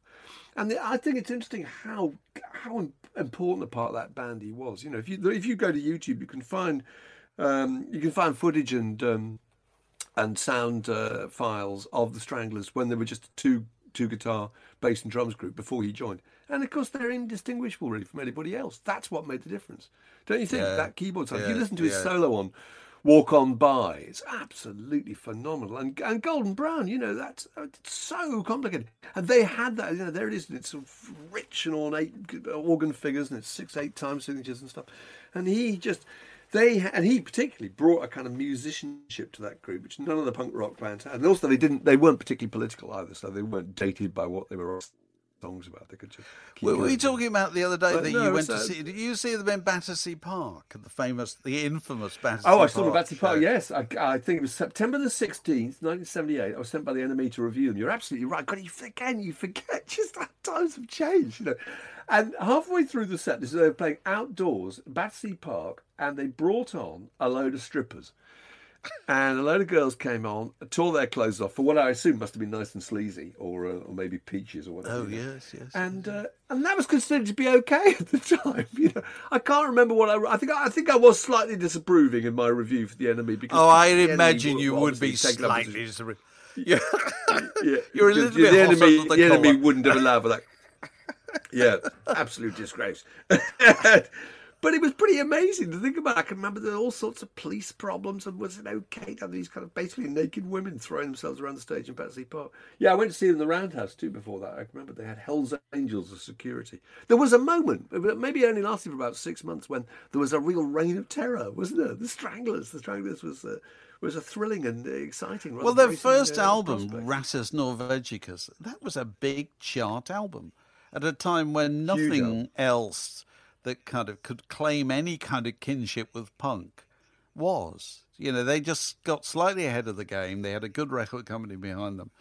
And the, I think it's interesting how how important a part of that band he was. You know, if you if you go to YouTube, you can find um, you can find footage and um, and sound uh, files of the Stranglers when they were just a two two guitar bass and drums group before he joined. And of course, they're indistinguishable really from anybody else. That's what made the difference, don't you think? Yeah. That keyboard sound. If you listen to his yeah. solo on "Walk On By," it's absolutely phenomenal. And and Golden Brown, you know, that's uh, it's so complicated. And they had that. You know, there it is. And it's sort of rich and ornate organ figures, and it's six eight time signatures and stuff. And he just they and he particularly brought a kind of musicianship to that group, which none of the punk rock bands had. And also, they didn't. They weren't particularly political either, so they weren't dated by what they were songs about. They could just. Were we talking about the other day But that no, you went to uh, see? Did you see them in Battersea Park, the famous, the infamous Battersea? Oh, I saw them at Battersea Park. Yes, I, I think it was September the sixteenth, nineteen seventy-eight. I was sent by the NME to review them. You're absolutely right. God, you again, you forget just how times have changed, you know. And halfway through the set, this is they were playing outdoors, Battersea Park, and they brought on a load of strippers. And a load of girls came on, tore their clothes off for what I assume must have been nice and sleazy, or uh, or maybe peaches or whatever. Oh you know. yes, yes. and uh, and that was considered to be okay at the time. You know, I can't remember what I. I think I think I was slightly disapproving in my review for the enemy because. oh, I imagine you would be slightly. disapproving. Yeah. Yeah, You're a little the bit hot enemy. the the enemy wouldn't have allowed for that. Yeah, absolute disgrace. But it was pretty amazing to think about. I can remember there were all sorts of police problems, and was it okay to have these kind of basically naked women throwing themselves around the stage in Battersea Park? Yeah, I went to see them in the Roundhouse too before that. I remember they had Hell's Angels as security. There was a moment, maybe it only lasted for about six months, when there was a real reign of terror, wasn't there? The Stranglers. The Stranglers was. Uh, was a thrilling and exciting. Well, their first uh, album, Rattus Norvegicus, that was a big chart album at a time when nothing else that kind of could claim any kind of kinship with punk was. You know, they just got slightly ahead of the game. They had a good record company behind them.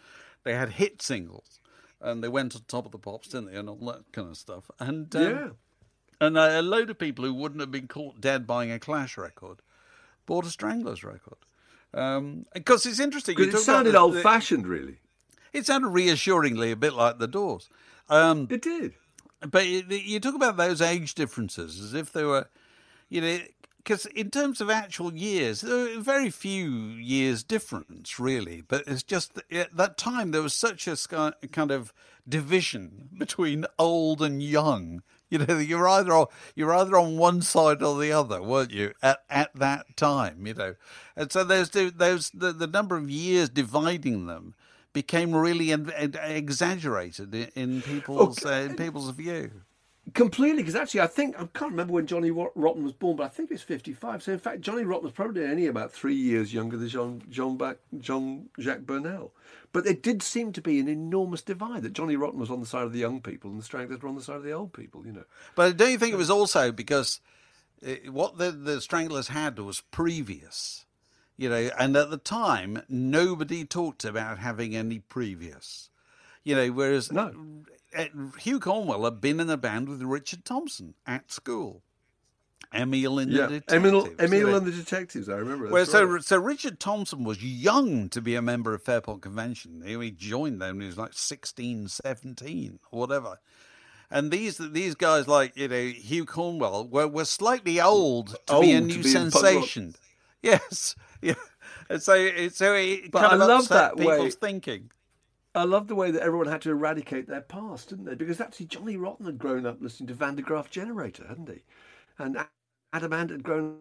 They had hit singles, and they went on top of the pops, didn't they, and all that kind of stuff. And um, yeah. And a, load of people who wouldn't have been caught dead buying a Clash record bought a Stranglers record. Um, because it's interesting. It sounded old fashioned, really. It sounded reassuringly a bit like the Doors. Um, it did. But you, talk about those age differences as if they were, you know, because in terms of actual years, there were very few years difference, really. But it's just at that time there was such a kind of division between old and young you know, you're either on, you're either on one side or the other, weren't you? At at that time, you know, and so there's there's the, the number of years dividing them became really exaggerated in people's okay. uh, in people's view. Completely, because actually, I think I can't remember when Johnny Rotten was born, but I think it's fifty-five. So in fact, Johnny Rotten was probably only about three years younger than John John Back, John Jacques Burnel. But there did seem to be an enormous divide that Johnny Rotten was on the side of the young people and the Stranglers were on the side of the old people. You know. But don't you think it was also because uh, what the the Stranglers had was previous, you know, and at the time nobody talked about having any previous. You know, whereas no. Uh, Hugh Cornwell had been in a band with Richard Thompson at school. Emil and yeah. the Detectives. Emil, Emil and the Detectives, I remember. Well, so, right. so Richard Thompson was young to be a member of Fairport Convention. He joined them when he was like 16, 17, whatever. And these these guys, like, you know, Hugh Cornwell, were, were slightly old to old be a new be sensation. Yes. Yeah. And so, so it but kind I of love that people's way. thinking. I love the way that everyone had to eradicate their past, didn't they? Because actually, Johnny Rotten had grown up listening to Van der Graaf Generator, hadn't he? And Adam Ant had grown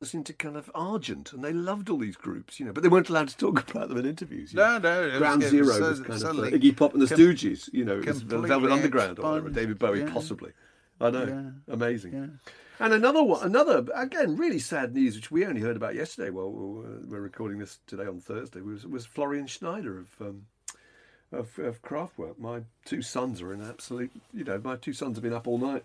listening to kind of Argent, and they loved all these groups, you know, but they weren't allowed to talk about them in interviews. No, know. no. Ground was, Zero was, was, kind of uh, Iggy Pop and the com- Stooges, you know, Velvet Underground or whatever, David Bowie, yeah. possibly. I know, yeah. amazing. Yeah. And another one, another again, really sad news, which we only heard about yesterday. Well, we're recording this today on Thursday. Was was Florian Schneider of um, of, of Kraftwerk. My two sons are in absolute, you know, my two sons have been up all night,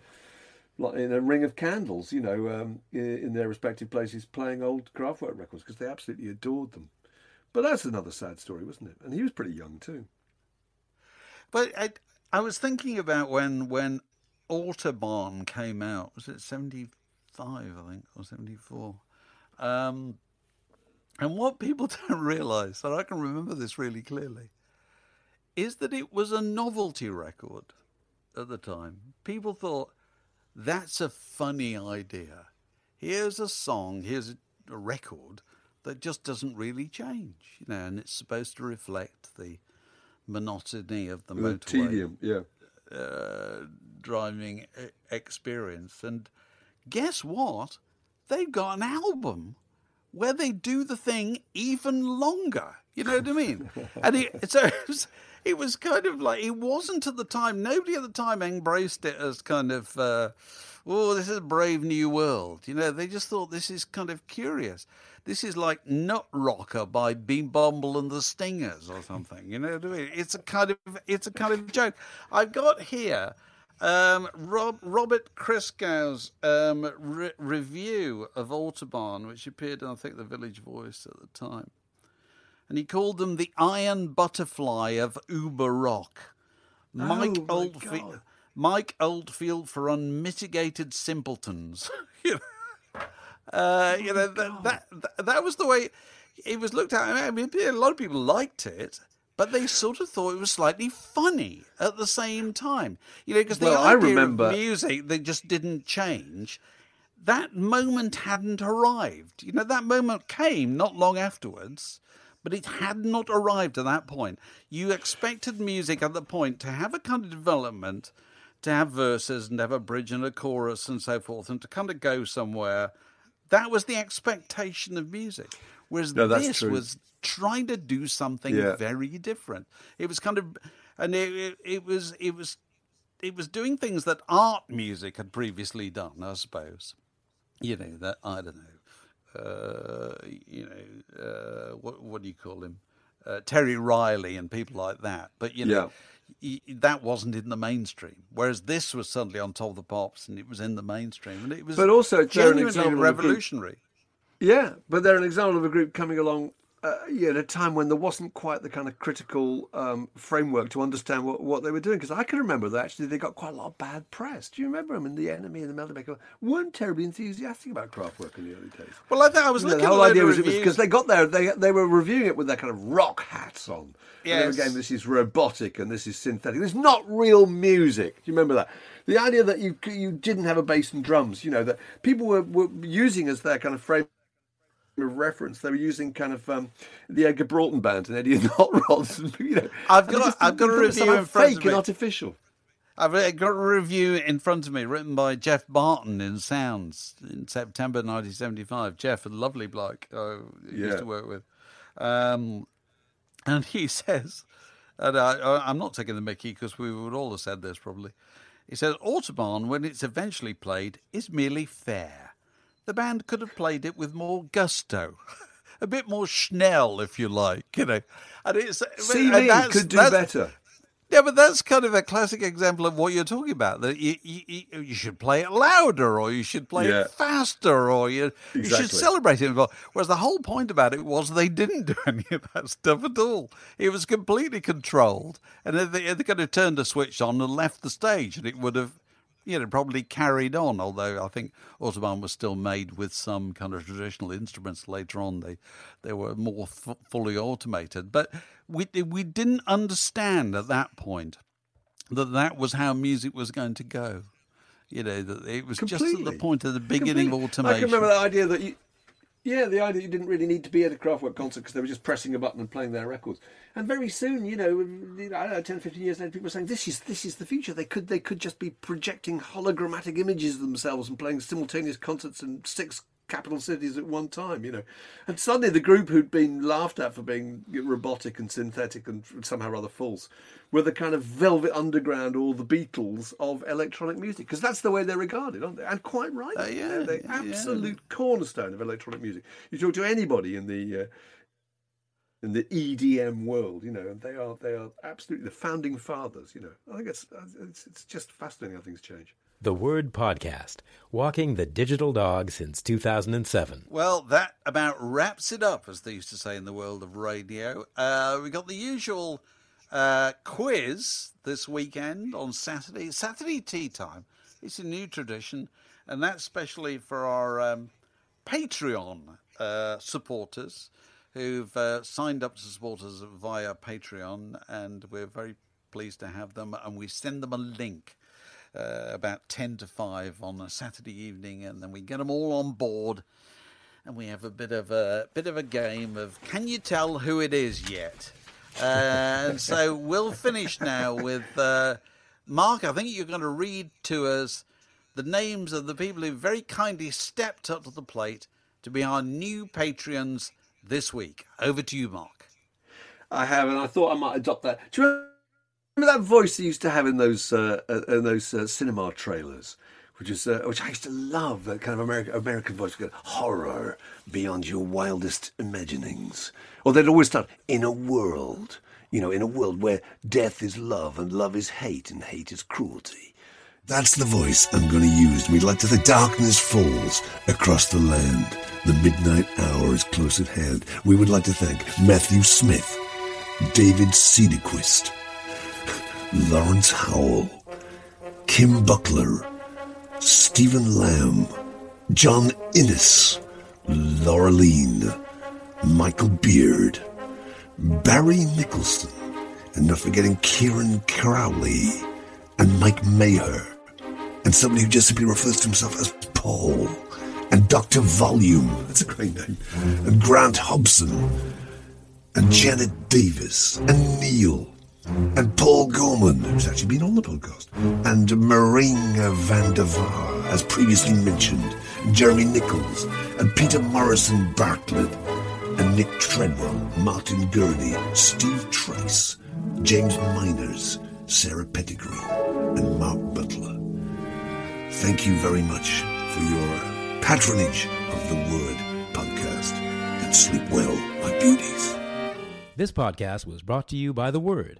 like in a ring of candles, you know, um, in, in, their respective places, playing old Kraftwerk records because they absolutely adored them. But that's another sad story, wasn't it? And he was pretty young too. But I, I was thinking about when when Autobahn came out. Was it seventy five? I think or seventy four. Um, and what people don't realise, and I can remember this really clearly, is that it was a novelty record at the time. People thought, that's a funny idea. Here's a song, here's a, record that just doesn't really change, you know, and it's supposed to reflect the monotony of the, the motorway. Tedium, yeah. Uh, driving experience. And guess what? They've got an album where they do the thing even longer. You know what I mean? and it, so it was, it was kind of like it wasn't at the time. Nobody at the time embraced it as kind of, uh, oh, this is a brave new world. You know, they just thought this is kind of curious. This is like Nut Rocker by B. Bumble and the Stingers or something. You know what I mean? It's a kind of it's a kind of joke. I've got here. Um, Rob, Robert Christgau's um, re- review of Autobahn, which appeared in, I think, the Village Voice at the time and he called them the iron butterfly of Uber rock. Mike oh Oldfield, Mike Oldfield for unmitigated simpletons. you know, uh, you know that, that, that that was the way it was looked at. I mean, a lot of people liked it, but they sort of thought it was slightly funny at the same time. You know, because the well, idea I remember... of music they just didn't change. That moment hadn't arrived. You know, that moment came not long afterwards but it had not arrived at that point. You expected music at the point to have a kind of development to have verses and have a bridge and a chorus and so forth, and to kind of go somewhere. That was the expectation of music. Whereas No, this true. was trying to do something Yeah. very different. It was kind of, and it, it, it was it was it was doing things that art music had previously done. I suppose, you know that I don't know, uh, you know uh, what what do you call him, uh, Terry Riley and people like that. But you know. y- That wasn't in the mainstream, whereas this was suddenly on top of the pops, and it was in the mainstream, and it was But also, genuinely example of a group- revolutionary. Yeah, but they're an example of a group coming along uh, yeah, at a time when there wasn't quite the kind of critical um, framework to understand what, what they were doing. Because I can remember that actually they got quite a lot of bad press. Do you remember them? And the enemy and the Melody Maker weren't terribly enthusiastic about Kraftwerk in the early days. Well, I, think I was You know, looking the whole at a load idea was it was because they got there, they they were reviewing it with their kind of rock hats on. And They were Yes. going, this is robotic and this is synthetic. It's not real music. Do you remember that? The idea that you you didn't have a bass and drums, you know, that people were, were using as their kind of frame of reference. They were using kind of um, the Edgar Broughton band and Eddie and the Hot Rods. And, you know, I've got a- just I've got a thought it was review in front of fake me. and artificial. I've got a review in front of me written by Geoff Barton in Sounds in September 1975. Geoff, a lovely bloke I used Yeah. to work with. Um, and he says, and I, I- I'm not taking the mickey because we would all have said this probably. He says, Autobahn, when it's eventually played, is merely fair. The band could have played it with more gusto. A bit more Schnell, if you like, you know. And it's uh, and CV that's- could do better. yeah, but that's kind of a classic example of what you're talking about. That you you, you- should play it louder, or you should play Yeah. it faster, or you you should celebrate it. Whereas the whole point about it was they didn't do any of that stuff at all. It was completely controlled, and they, they could have turned a switch on and left the stage, and it would have. You know, probably carried on. Although I think Autobahn was still made with some kind of traditional instruments later on. They they were more f- fully automated, but we we didn't understand at that point that that was how music was going to go. You know, that it was just at the point of the beginning of automation. I can remember that idea that you, yeah, the idea you didn't really need to be at a Kraftwerk concert because they were just pressing a button and playing their records. And very soon, you know, I don't know, 10, 15 years later, people were saying this is this is the future. They could they could just be projecting hologrammatic images of themselves and playing simultaneous concerts in six capital cities at one time, you know. And suddenly the group who'd been laughed at for being robotic and synthetic and somehow rather false were the kind of Velvet Underground or the Beatles of electronic music because that's the way they're regarded, aren't they? And quite right. Uh, yeah, they're the yeah. absolute cornerstone of electronic music. You talk to anybody in the uh, in the EDM world, you know, and they are they are absolutely the founding fathers. You know, I think it's it's, it's just fascinating how things change. The Word Podcast, walking the digital dog since 2007. Well, that about wraps it up, as they used to say in the world of radio. Uh, we got the usual uh, quiz this weekend on Saturday. Saturday tea time. It's a new tradition, and that's especially for our um, Patreon uh, supporters who've uh, signed up to support us via Patreon, and we're very pleased to have them. And we send them a link uh, about 10 to 5 on a Saturday evening, and then we get them all on board. And we have a bit of a bit of a game of can you tell who it is yet? Uh, and so we'll finish now with uh, Mark. I think you're going to read to us the names of the people who very kindly stepped up to the plate to be our new patrons this week. Over to you, Mark. I have, and I thought I might adopt that. Do you remember that voice they used to have in those uh, uh, in those uh, cinema trailers, which is uh, which I used to love that kind of American American voice, horror beyond your wildest imaginings. Or they'd always start in a world, you know, in a world where death is love and love is hate and hate is cruelty. That's the voice I'm going to use. We'd like to the darkness falls across the land. The midnight hour is close at hand. We would like to thank Matthew Smith, David Cedarquist, Lawrence Howell, Kim Buckler, Stephen Lamb, John Innes, Laureline, Michael Beard, Barry Nicholson, and not forgetting Kieran Crowley and Mike Maher, and somebody who just simply refers to himself as Paul, and Dr. Volume, that's a great name, and Grant Hobson, and Janet Davis, and Neil, and Paul Gorman, who's actually been on the podcast, and Maringa van der Vaar, as previously mentioned, Jeremy Nichols, and Peter Morrison Bartlett, and Nick Treadwell, Martin Gurney, Steve Trice, James Miners, Sarah Pettigrew, and Mark Butler. Thank you very much for your patronage of the Word podcast, and sleep well, my beauties. This podcast was brought to you by The Word.